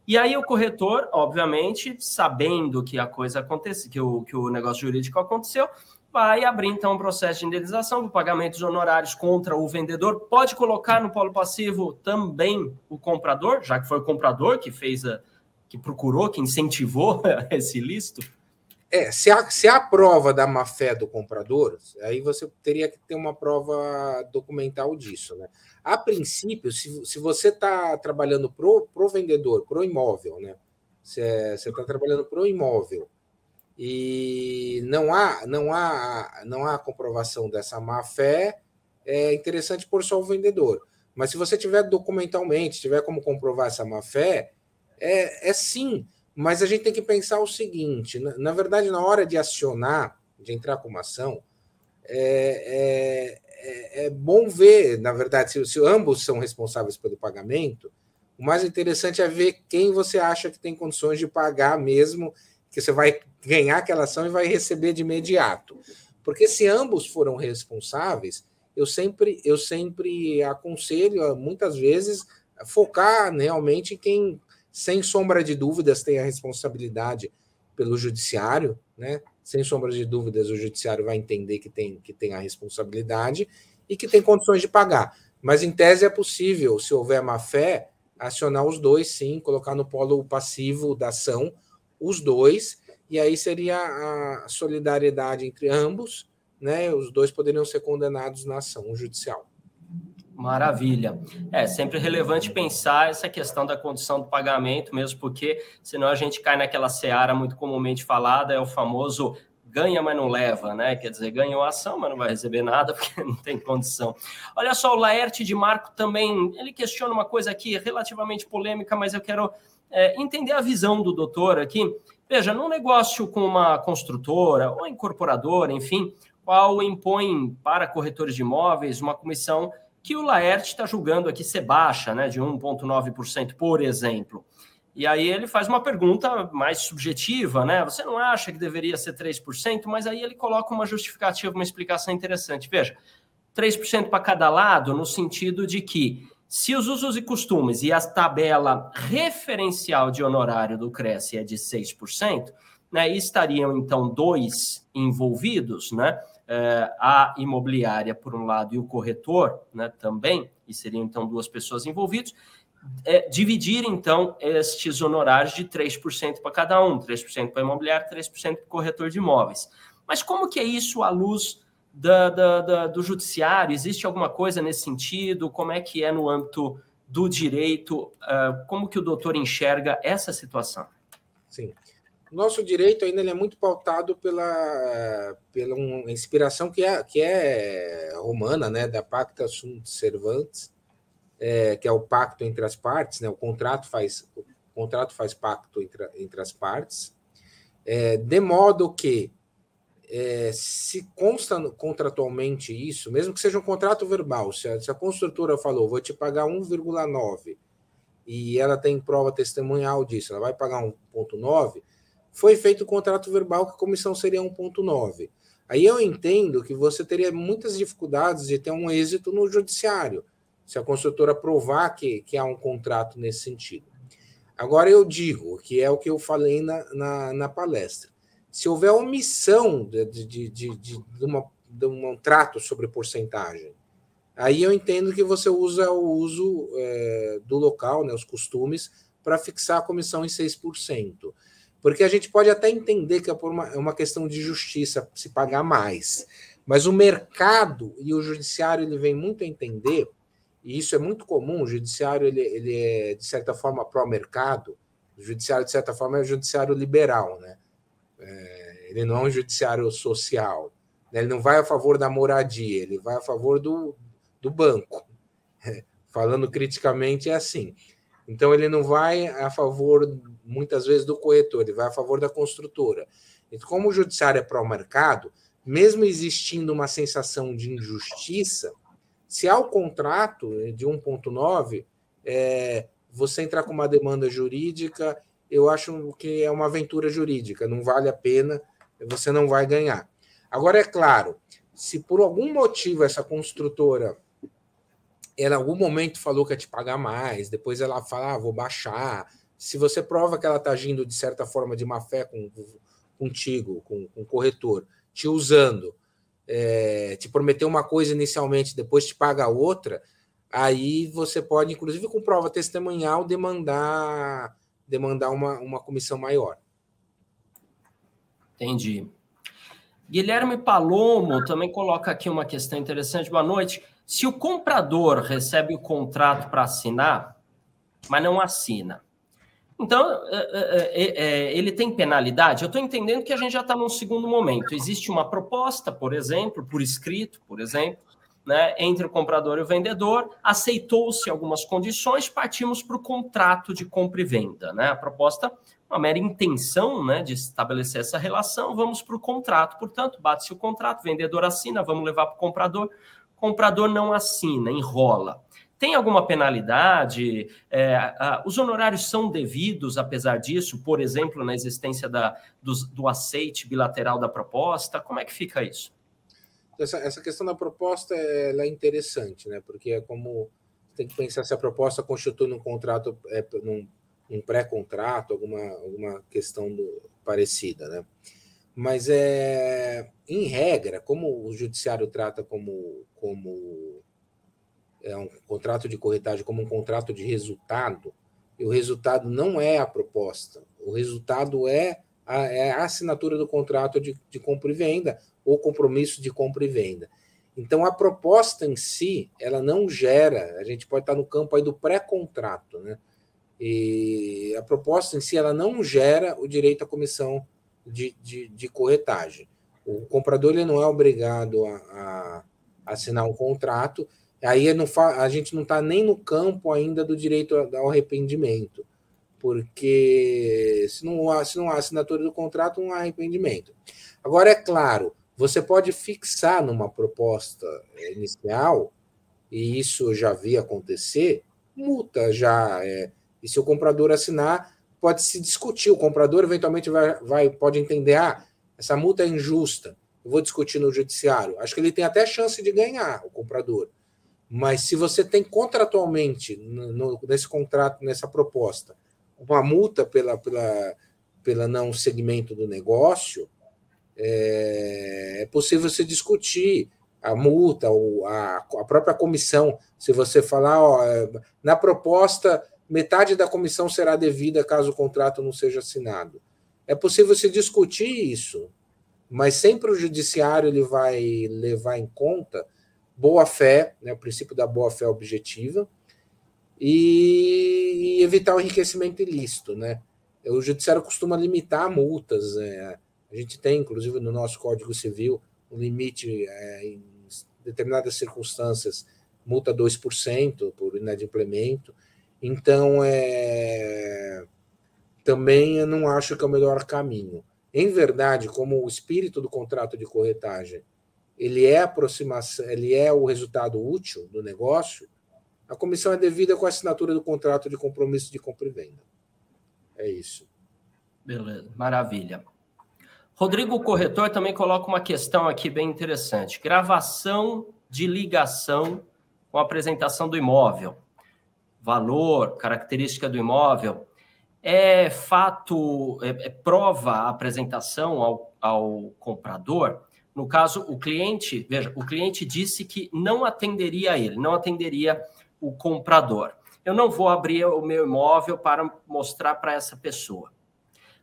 E aí o corretor, obviamente, sabendo que a coisa aconteceu, que o, que o negócio jurídico aconteceu, vai abrir então um processo de indenização por pagamentos honorários contra o vendedor. Pode colocar no polo passivo também o comprador, já que foi o comprador que fez a, que procurou, que incentivou <laughs> esse listo. É, se a, se a prova da má-fé do comprador, aí você teria que ter uma prova documental disso, né? A princípio, se, se você está trabalhando para o vendedor, para o imóvel, né? Você está trabalhando para o imóvel e não há, não há, não há comprovação dessa má-fé, é interessante por só o vendedor. Mas se você tiver documentalmente, tiver como comprovar essa má-fé, é, é sim mas a gente tem que pensar o seguinte: na, na verdade, na hora de acionar, de entrar com uma ação, é, é, é bom ver, na verdade, se, se, ambos são responsáveis pelo pagamento, o mais interessante é ver quem você acha que tem condições de pagar mesmo, que você vai ganhar aquela ação e vai receber de imediato. Porque se ambos foram responsáveis, eu sempre, eu sempre aconselho, muitas vezes, focar realmente em quem sem sombra de dúvidas, tem a responsabilidade pelo judiciário, né? Sem sombra de dúvidas, o judiciário vai entender que tem, que tem a responsabilidade e que tem condições de pagar. Mas, em tese, é possível, se houver má fé, acionar os dois, sim, colocar no polo passivo da ação os dois, e aí seria a solidariedade entre ambos, né? Os dois poderiam ser condenados na ação judicial. Maravilha. É sempre relevante pensar essa questão da condição do pagamento, mesmo porque senão a gente cai naquela seara muito comumente falada, é o famoso ganha, mas não leva, né? Quer dizer, ganhou a ação, mas não vai receber nada <laughs> porque não tem condição. Olha só, o Laerte de Marco também, ele questiona uma coisa aqui relativamente polêmica, mas eu quero é, entender a visão do doutor aqui. Veja, num negócio com uma construtora ou incorporadora, enfim, qual impõe para corretores de imóveis uma comissão que o Laerte está julgando aqui ser baixa, né, de 1,9%, por exemplo. E aí ele faz uma pergunta mais subjetiva, né? Você não acha que deveria ser 3%? Mas aí ele coloca uma justificativa, uma explicação interessante. Veja, 3% para cada lado, no sentido de que se os usos e costumes e a tabela referencial de honorário do Cresce é de 6%, né, estariam então dois envolvidos, né? É, a imobiliária, por um lado, e o corretor né, também, e seriam então duas pessoas envolvidas, é, dividir então estes honorários de 3% para cada um, 3% para a imobiliária, 3% para o corretor de imóveis. Mas como que é isso à luz da, da, da, do judiciário? Existe alguma coisa nesse sentido? Como é que é no âmbito do direito? Uh, como que o doutor enxerga essa situação? Sim nosso direito ainda é muito pautado pela, pela uma inspiração que é, que é romana, né, da Pacta Sunt Servantes, é, que é o pacto entre as partes, né, o contrato faz o contrato faz pacto entre, entre as partes, é, de modo que é, se consta contratualmente isso, mesmo que seja um contrato verbal, se a, se a construtora falou, vou te pagar 1,9 e ela tem prova testemunhal disso, ela vai pagar 1,9 foi feito o contrato verbal que a comissão seria 1,9. Aí eu entendo que você teria muitas dificuldades de ter um êxito no judiciário, se a construtora provar que, que há um contrato nesse sentido. Agora eu digo, que é o que eu falei na, na, na palestra, se houver omissão de, de, de, de, uma, de um trato sobre porcentagem. Aí eu entendo que você usa o uso é, do local, né, os costumes, para fixar a comissão em 6%. Porque a gente pode até entender que é por uma, é uma questão de justiça se pagar mais. Mas o mercado e o judiciário ele vem muito a entender, e isso é muito comum, o judiciário ele, ele é, de certa forma, pró-mercado, o judiciário, de certa forma, é um judiciário liberal, né? É, ele não é um judiciário social. Né? Ele não vai a favor da moradia, ele vai a favor do, do banco. <laughs> Falando criticamente, é assim. Então, ele não vai a favor, muitas vezes, do corretor, ele vai a favor da construtora. Então, como o judiciário é pró-mercado, mesmo existindo uma sensação de injustiça, se há o contrato de 1,9, é, você entrar com uma demanda jurídica, eu acho que é uma aventura jurídica, não vale a pena, você não vai ganhar. Agora, é claro, se por algum motivo essa construtora ela em algum momento falou que ia te pagar mais, depois ela fala, ah, vou baixar. Se você prova que ela está agindo de certa forma de má fé com, contigo, com, com o corretor, te usando, é, te prometeu uma coisa inicialmente, depois te paga outra, aí você pode, inclusive com prova testemunhal, demandar demandar uma, uma comissão maior. Entendi. Guilherme Palomo também coloca aqui uma questão interessante. Boa noite. Se o comprador recebe o contrato para assinar, mas não assina, então é, é, é, ele tem penalidade? Eu estou entendendo que a gente já está num segundo momento. Existe uma proposta, por exemplo, por escrito, por exemplo, né, entre o comprador e o vendedor, aceitou-se algumas condições, partimos para o contrato de compra e venda. Né? A proposta, uma mera intenção né, de estabelecer essa relação, vamos para o contrato. Portanto, bate-se o contrato, vendedor assina, vamos levar para o comprador, comprador não assina, enrola. Tem alguma penalidade? É, a, os honorários são devidos, apesar disso, por exemplo, na existência da, do, do aceite bilateral da proposta? Como é que fica isso? essa, essa questão da proposta é interessante, né? Porque é como tem que pensar se a proposta constitui um contrato, é, num, um pré-contrato, alguma, alguma questão do, parecida, né? Mas é em regra, como o judiciário trata como, como é um contrato de corretagem como um contrato de resultado, e o resultado não é a proposta, o resultado é a, é a assinatura do contrato de, de compra e venda, ou compromisso de compra e venda. Então, a proposta em si, ela não gera, a gente pode estar no campo aí do pré-contrato, né? E a proposta em si, ela não gera o direito à comissão de, de, de corretagem. O comprador ele não é obrigado a, a assinar um contrato, aí não fa, a gente não está nem no campo ainda do direito ao arrependimento, porque se não, se não há assinatura do contrato, não há arrependimento. Agora, é claro, você pode fixar numa proposta inicial, e isso já vi acontecer, multa já. É, e se o comprador assinar, pode se discutir. O comprador eventualmente vai, vai pode entender, ah, essa multa é injusta, eu vou discutir no judiciário. Acho que ele tem até chance de ganhar, o comprador. Mas se você tem contratualmente, no, nesse contrato, nessa proposta, uma multa pela, pela, pela não segmento do negócio, é, é possível se discutir a multa, ou a, a própria comissão. Se você falar, ó, na proposta, metade da comissão será devida caso o contrato não seja assinado. É possível se discutir isso, mas sempre o judiciário ele vai levar em conta boa fé, né, o princípio da boa fé objetiva, e, e evitar o enriquecimento ilícito, né? O judiciário costuma limitar multas, né? A gente tem, inclusive, no nosso Código Civil, um limite é, em determinadas circunstâncias, multa 2% por inadimplemento. Então, é, também eu não acho que é o melhor caminho. Em verdade, como o espírito do contrato de corretagem, ele é aproximação, ele é o resultado útil do negócio, a comissão é devida com a assinatura do contrato de compromisso de compra e venda. É isso. Beleza, maravilha. Rodrigo Corretor também coloca uma questão aqui bem interessante: gravação de ligação com a apresentação do imóvel. Valor, característica do imóvel. É fato, é, é prova a apresentação ao, ao comprador? no caso, o cliente, veja, o cliente disse que não atenderia ele, não atenderia o comprador. Eu não vou abrir o meu imóvel para mostrar para essa pessoa.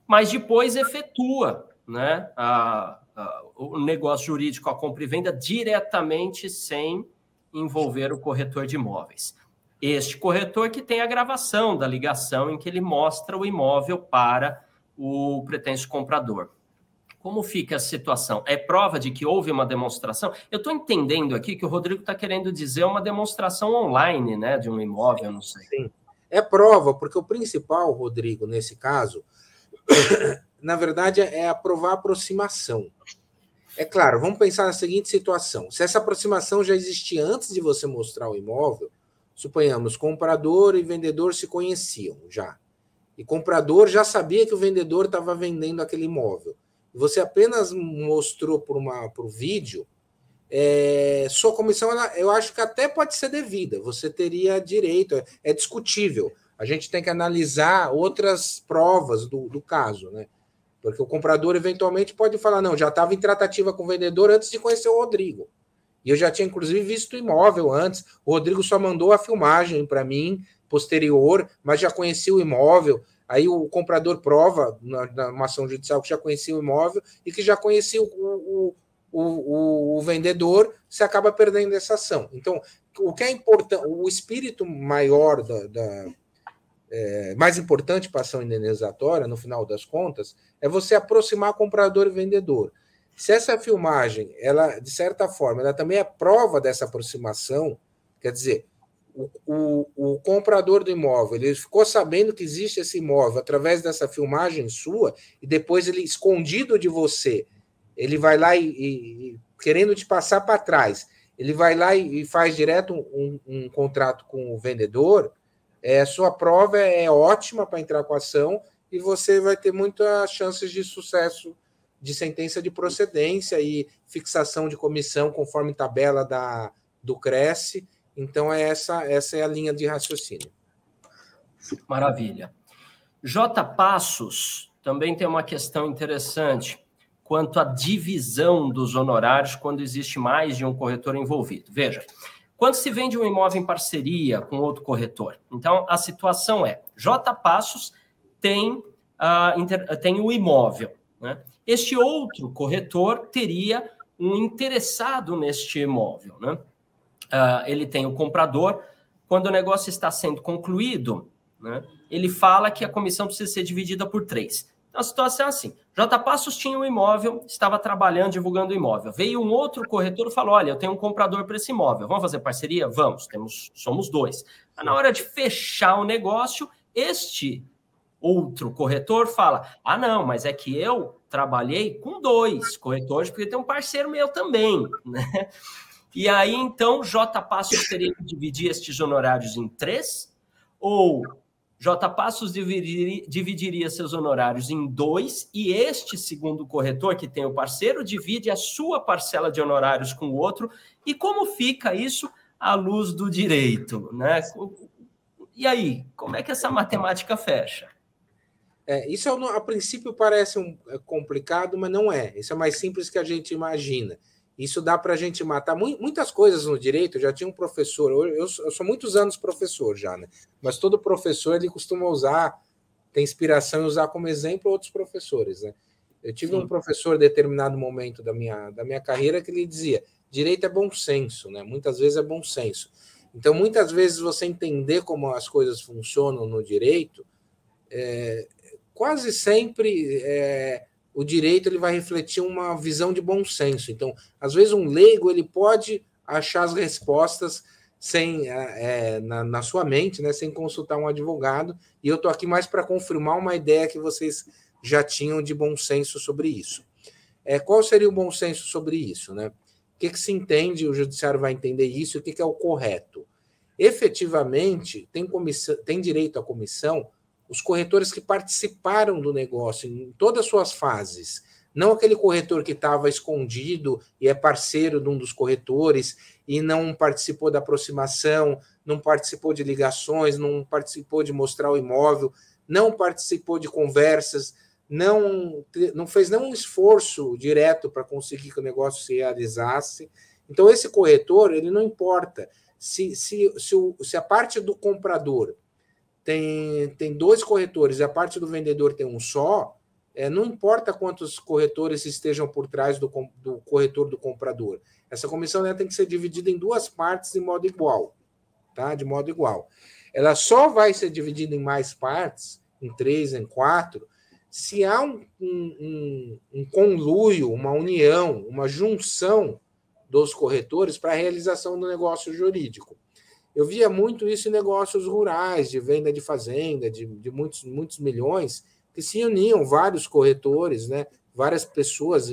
Mas depois efetua né, a, a, o negócio jurídico, a compra e venda, diretamente sem envolver o corretor de imóveis. Este corretor que tem a gravação da ligação em que ele mostra o imóvel para o pretenso comprador. Como fica a situação? É prova de que houve uma demonstração? Eu estou entendendo aqui que o Rodrigo está querendo dizer uma demonstração online, né, de um imóvel, não sei. Sim. É prova, porque o principal, Rodrigo, nesse caso, <coughs> na verdade, é aprovar a aproximação. É claro, vamos pensar na seguinte situação: se essa aproximação já existia antes de você mostrar o imóvel, suponhamos, comprador e vendedor se conheciam já. E comprador já sabia que o vendedor estava vendendo aquele imóvel você apenas mostrou por, uma, por vídeo, é, sua comissão, ela, eu acho que até pode ser devida, você teria direito, é, é discutível. A gente tem que analisar outras provas do, do caso, né? Porque o comprador eventualmente pode falar: não, já estava em tratativa com o vendedor antes de conhecer o Rodrigo. E eu já tinha, inclusive, visto o imóvel antes. O Rodrigo só mandou a filmagem para mim, posterior, mas já conhecia o imóvel. Aí o comprador prova, na, numa ação judicial, que já conhecia o imóvel e que já conhecia o, o, o, o vendedor, você acaba perdendo essa ação. Então, o que é importante, o espírito maior da, da é, mais importante para a ação indenizatória, no final das contas, é você aproximar comprador e vendedor. Se essa filmagem, ela, de certa forma, ela também é prova dessa aproximação, quer dizer, o, o, o, comprador do imóvel ele ficou sabendo que existe esse imóvel através dessa filmagem sua e depois ele escondido de você ele vai lá e, e querendo te passar para trás ele vai lá e, e faz direto um, um, contrato com o vendedor é sua prova é, é ótima para entrar com a ação e você vai ter muitas chances de sucesso de sentença de procedência e fixação de comissão conforme tabela da do Cresce então, é essa, essa é a linha de raciocínio. Maravilha. J. Passos também tem uma questão interessante quanto à divisão dos honorários quando existe mais de um corretor envolvido. Veja, quando se vende um imóvel em parceria com outro corretor, então a situação é: J. Passos tem, uh, tem o imóvel. Né? Este outro corretor teria um interessado neste imóvel. Né? uh, ele tem o comprador. Quando o negócio está sendo concluído, né, ele fala que a comissão precisa ser dividida por três. Então, a situação é assim: J. Passos tinha um imóvel, estava trabalhando, divulgando o imóvel. Veio um outro corretor e falou: Olha, eu tenho um comprador para esse imóvel. Vamos fazer parceria? Vamos, temos, somos dois. Mas na hora de fechar o negócio, este outro corretor fala: Ah, não, mas é que eu trabalhei com dois corretores, porque tem um parceiro meu também. Né? E aí, então, J. Passos teria que dividir estes honorários em três? Ou J. Passos dividiria, dividiria seus honorários em dois e este segundo corretor, que tem o parceiro, divide a sua parcela de honorários com o outro? E como fica isso à luz do direito? Né? E aí, como é que essa matemática fecha? É, isso é, a princípio parece um, é complicado, mas não é. Isso é mais simples que a gente imagina. Isso dá para a gente matar muitas coisas no direito. Eu já tinha um professor, eu, eu sou muitos anos professor já, né? Mas todo professor ele costuma usar, tem inspiração em usar como exemplo outros professores, né? Eu tive Sim. um professor em determinado momento da minha, da minha carreira que ele dizia: direito é bom senso, né? Muitas vezes é bom senso. Então, muitas vezes você entender como as coisas funcionam no direito, é, quase sempre é, o direito ele vai refletir uma visão de bom senso. Então, às vezes um leigo ele pode achar as respostas sem é, é na, na, sua mente, né, sem consultar um advogado. E eu estou aqui mais para confirmar uma ideia que vocês já tinham de bom senso sobre isso. É, qual seria o bom senso sobre isso, né? O que, que se entende? O judiciário vai entender isso. O que, que é o correto? Efetivamente, tem, comissão, tem direito à comissão os corretores que participaram do negócio em todas as suas fases, não aquele corretor que estava escondido e é parceiro de um dos corretores e não participou da aproximação, não participou de ligações, não participou de mostrar o imóvel, não participou de conversas, não, não fez nenhum esforço direto para conseguir que o negócio se realizasse. Então, esse corretor, ele não importa. Se, se, se, o, se a parte do comprador tem, tem dois corretores e a parte do vendedor tem um só, é, não importa quantos corretores estejam por trás do, do corretor do comprador. Essa comissão né, tem que ser dividida em duas partes de modo igual. Tá? De modo igual. Ela só vai ser dividida em mais partes, em três, em quatro, se há um, um, um conluio, uma união, uma junção dos corretores para a realização do negócio jurídico. Eu via muito isso em negócios rurais, de venda de fazenda, de, de muitos, muitos milhões, que se uniam vários corretores, né, várias pessoas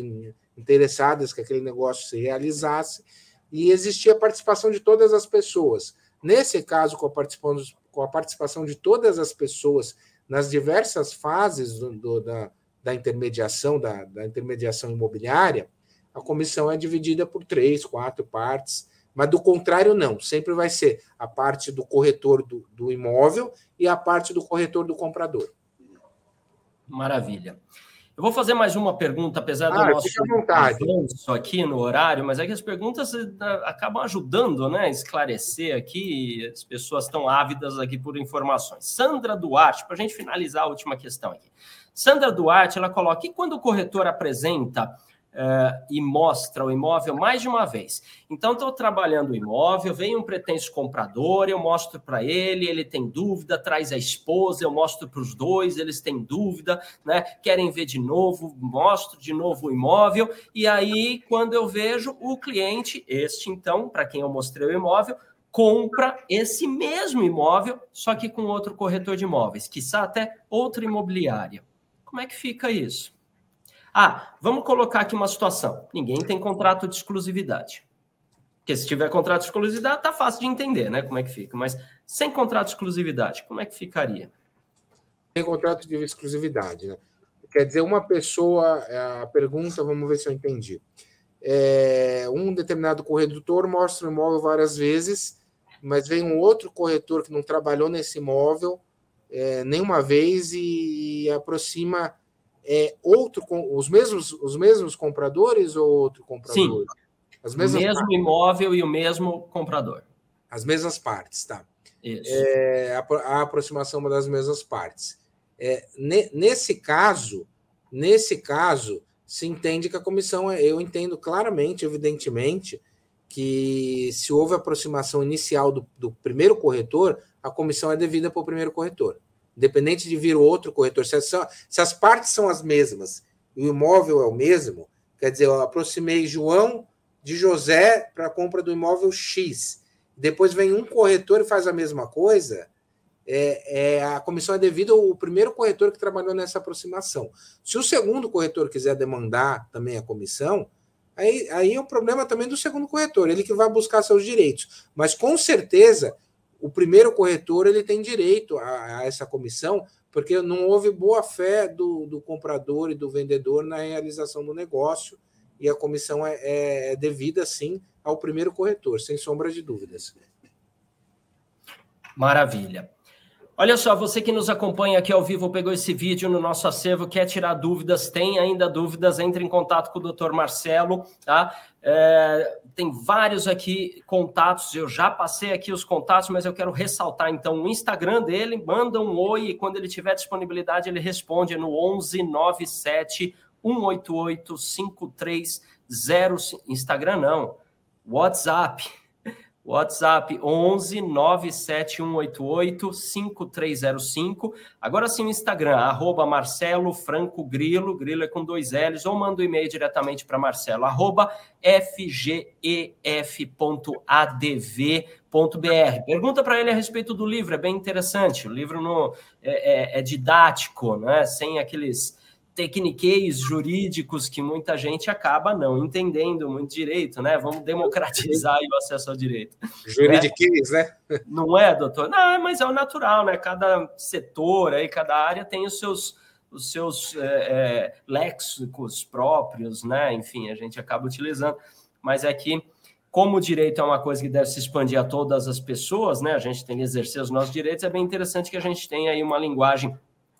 interessadas que aquele negócio se realizasse, e existia a participação de todas as pessoas. Nesse caso, com a participação, com a participação de todas as pessoas nas diversas fases do, do, da, da, intermediação, da, da intermediação imobiliária, a comissão é dividida por três, quatro partes, mas do contrário, não. Sempre vai ser a parte do corretor do, do imóvel e a parte do corretor do comprador. Maravilha. Eu vou fazer mais uma pergunta, apesar ah, do nosso avanço aqui no horário, mas é que as perguntas eh, acabam ajudando né, a esclarecer aqui, as pessoas estão ávidas aqui por informações. Sandra Duarte, para a gente finalizar a última questão aqui. Sandra Duarte, ela coloca, e quando o corretor apresenta uh, e mostra o imóvel mais de uma vez. Então, estou trabalhando o imóvel, vem um pretenso comprador, eu mostro para ele, ele tem dúvida, traz a esposa, eu mostro para os dois, eles têm dúvida, né? querem ver de novo, mostro de novo o imóvel, e aí, quando eu vejo o cliente, este então, para quem eu mostrei o imóvel, compra esse mesmo imóvel, só que com outro corretor de imóveis, quiçá até outra imobiliária. Como é que fica isso? Ah, vamos colocar aqui uma situação. Ninguém tem contrato de exclusividade. Porque se tiver contrato de exclusividade, tá fácil de entender, né? Como é que fica. Mas sem contrato de exclusividade, como é que ficaria? Sem contrato de exclusividade, né? Quer dizer, uma pessoa, a pergunta, vamos ver se eu entendi. É, um determinado corretor mostra o imóvel várias vezes, mas vem um outro corretor que não trabalhou nesse imóvel é, nenhuma vez e aproxima é outro os mesmos os mesmos compradores ou outro comprador? Sim. As mesmas o mesmo partes. imóvel e o mesmo comprador. As mesmas partes, tá? Isso. É, a, a, aproximação das mesmas partes. É, ne, nesse caso, nesse caso, se entende que a comissão, é, eu entendo claramente, evidentemente, que se houve aproximação inicial do, do primeiro corretor, a comissão é devida para o primeiro corretor independente de vir outro corretor, se as, se as partes são as mesmas e o imóvel é o mesmo, quer dizer, eu aproximei João de José para a compra do imóvel X, depois vem um corretor e faz a mesma coisa, é, é, a comissão é devida ao primeiro corretor que trabalhou nessa aproximação. Se o segundo corretor quiser demandar também a comissão, aí, aí é o problema também do segundo corretor, ele que vai buscar seus direitos. Mas com certeza o primeiro corretor ele tem direito a, a essa comissão, porque não houve boa fé do, do, comprador e do vendedor na realização do negócio, e a comissão é, é, é devida, sim, ao primeiro corretor, sem sombra de dúvidas. Maravilha. Olha só, você que nos acompanha aqui ao vivo, pegou esse vídeo no nosso acervo, quer tirar dúvidas, tem ainda dúvidas, entre em contato com o doutor Marcelo, tá? É, tem vários aqui contatos, eu já passei aqui os contatos, mas eu quero ressaltar então o Instagram dele, manda um oi e quando ele tiver disponibilidade ele responde no 11 97 188 5305. Instagram não, WhatsApp WhatsApp 11 97188 5305. Agora sim o Instagram, arroba Marcelo Franco Grilo, Grilo é com dois L's, ou manda o um e-mail diretamente para Marcelo, arroba fgef.adv.br. Pergunta para ele a respeito do livro, é bem interessante. O livro no, é, é, é didático, né? sem aqueles tecniqueis jurídicos que muita gente acaba não entendendo muito direito, né? Vamos democratizar o acesso ao direito. Juridiqueis, né? né? Não é, doutor? Não, mas é o natural, né? Cada setor aí, cada área tem os seus os seus é, é, léxicos próprios, né? Enfim, a gente acaba utilizando. Mas é que, como o direito é uma coisa que deve se expandir a todas as pessoas, né? A gente tem que exercer os nossos direitos, é bem interessante que a gente tenha aí uma linguagem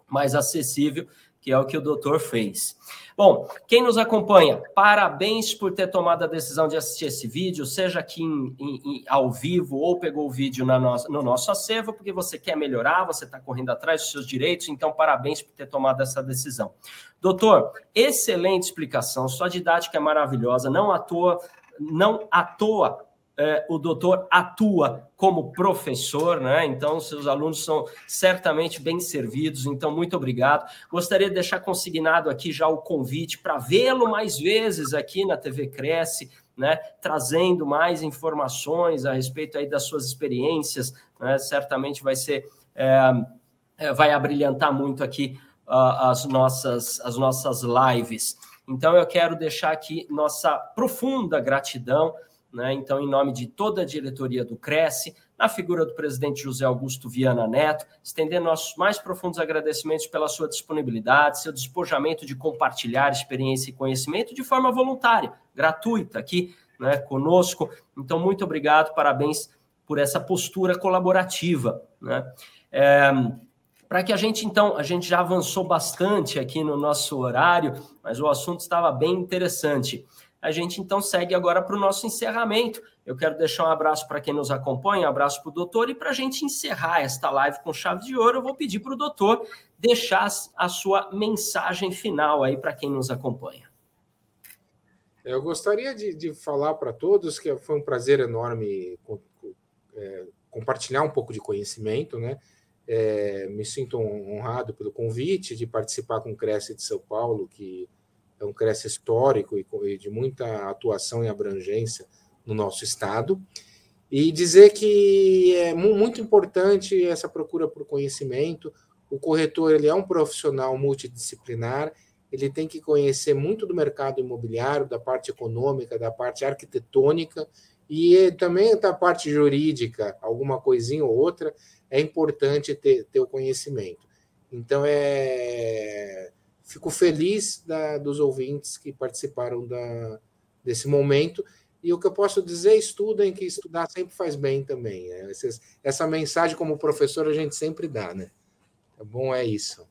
mais acessível que é o que o doutor fez. Bom, quem nos acompanha, parabéns por ter tomado a decisão de assistir esse vídeo, seja aqui em, em, ao vivo ou pegou o vídeo na no, no nosso acervo, porque você quer melhorar, você está correndo atrás dos seus direitos, então parabéns por ter tomado essa decisão. Doutor, excelente explicação, sua didática é maravilhosa, não à toa, não à toa é, o doutor atua como professor, né? Então, seus alunos são certamente bem servidos. Então, muito obrigado. Gostaria de deixar consignado aqui já o convite para vê-lo mais vezes aqui na TV Cresce, né? Trazendo mais informações a respeito aí das suas experiências, né? Certamente vai ser. É, é vai abrilhantar muito aqui uh, as, nossas, as nossas lives. Então, eu quero deixar aqui nossa profunda gratidão né? Então, em nome de toda a diretoria do Cresce, na figura do presidente José Augusto Viana Neto, estender nossos mais profundos agradecimentos pela sua disponibilidade, seu despojamento de compartilhar experiência e conhecimento de forma voluntária, gratuita aqui né, conosco. Então, muito obrigado, parabéns por essa postura colaborativa. Né? É, para que a gente, então, a gente já avançou bastante aqui no nosso horário, mas o assunto estava bem interessante a gente então segue agora para o nosso encerramento. Eu quero deixar um abraço para quem nos acompanha, um abraço para o doutor, e para a gente encerrar esta live com chave de ouro, eu vou pedir para o doutor deixar a sua mensagem final aí para quem nos acompanha. Eu gostaria de, de falar para todos que foi um prazer enorme é, compartilhar um pouco de conhecimento, né? É, me sinto honrado pelo convite de participar com o Cresce de São Paulo, que é um cresce histórico e de muita atuação e abrangência no nosso estado, e dizer que é muito importante essa procura por conhecimento. O corretor ele é um profissional multidisciplinar, ele tem que conhecer muito do mercado imobiliário, da parte econômica, da parte arquitetônica e também da parte jurídica, alguma coisinha ou outra, é importante ter, ter o conhecimento. Então, é, Fico feliz da, dos ouvintes que participaram da, desse momento. E o que eu posso dizer, estudem, que estudar sempre faz bem também. Né? Essa, essa mensagem, como professor, a gente sempre dá, né? Tá bom? É isso.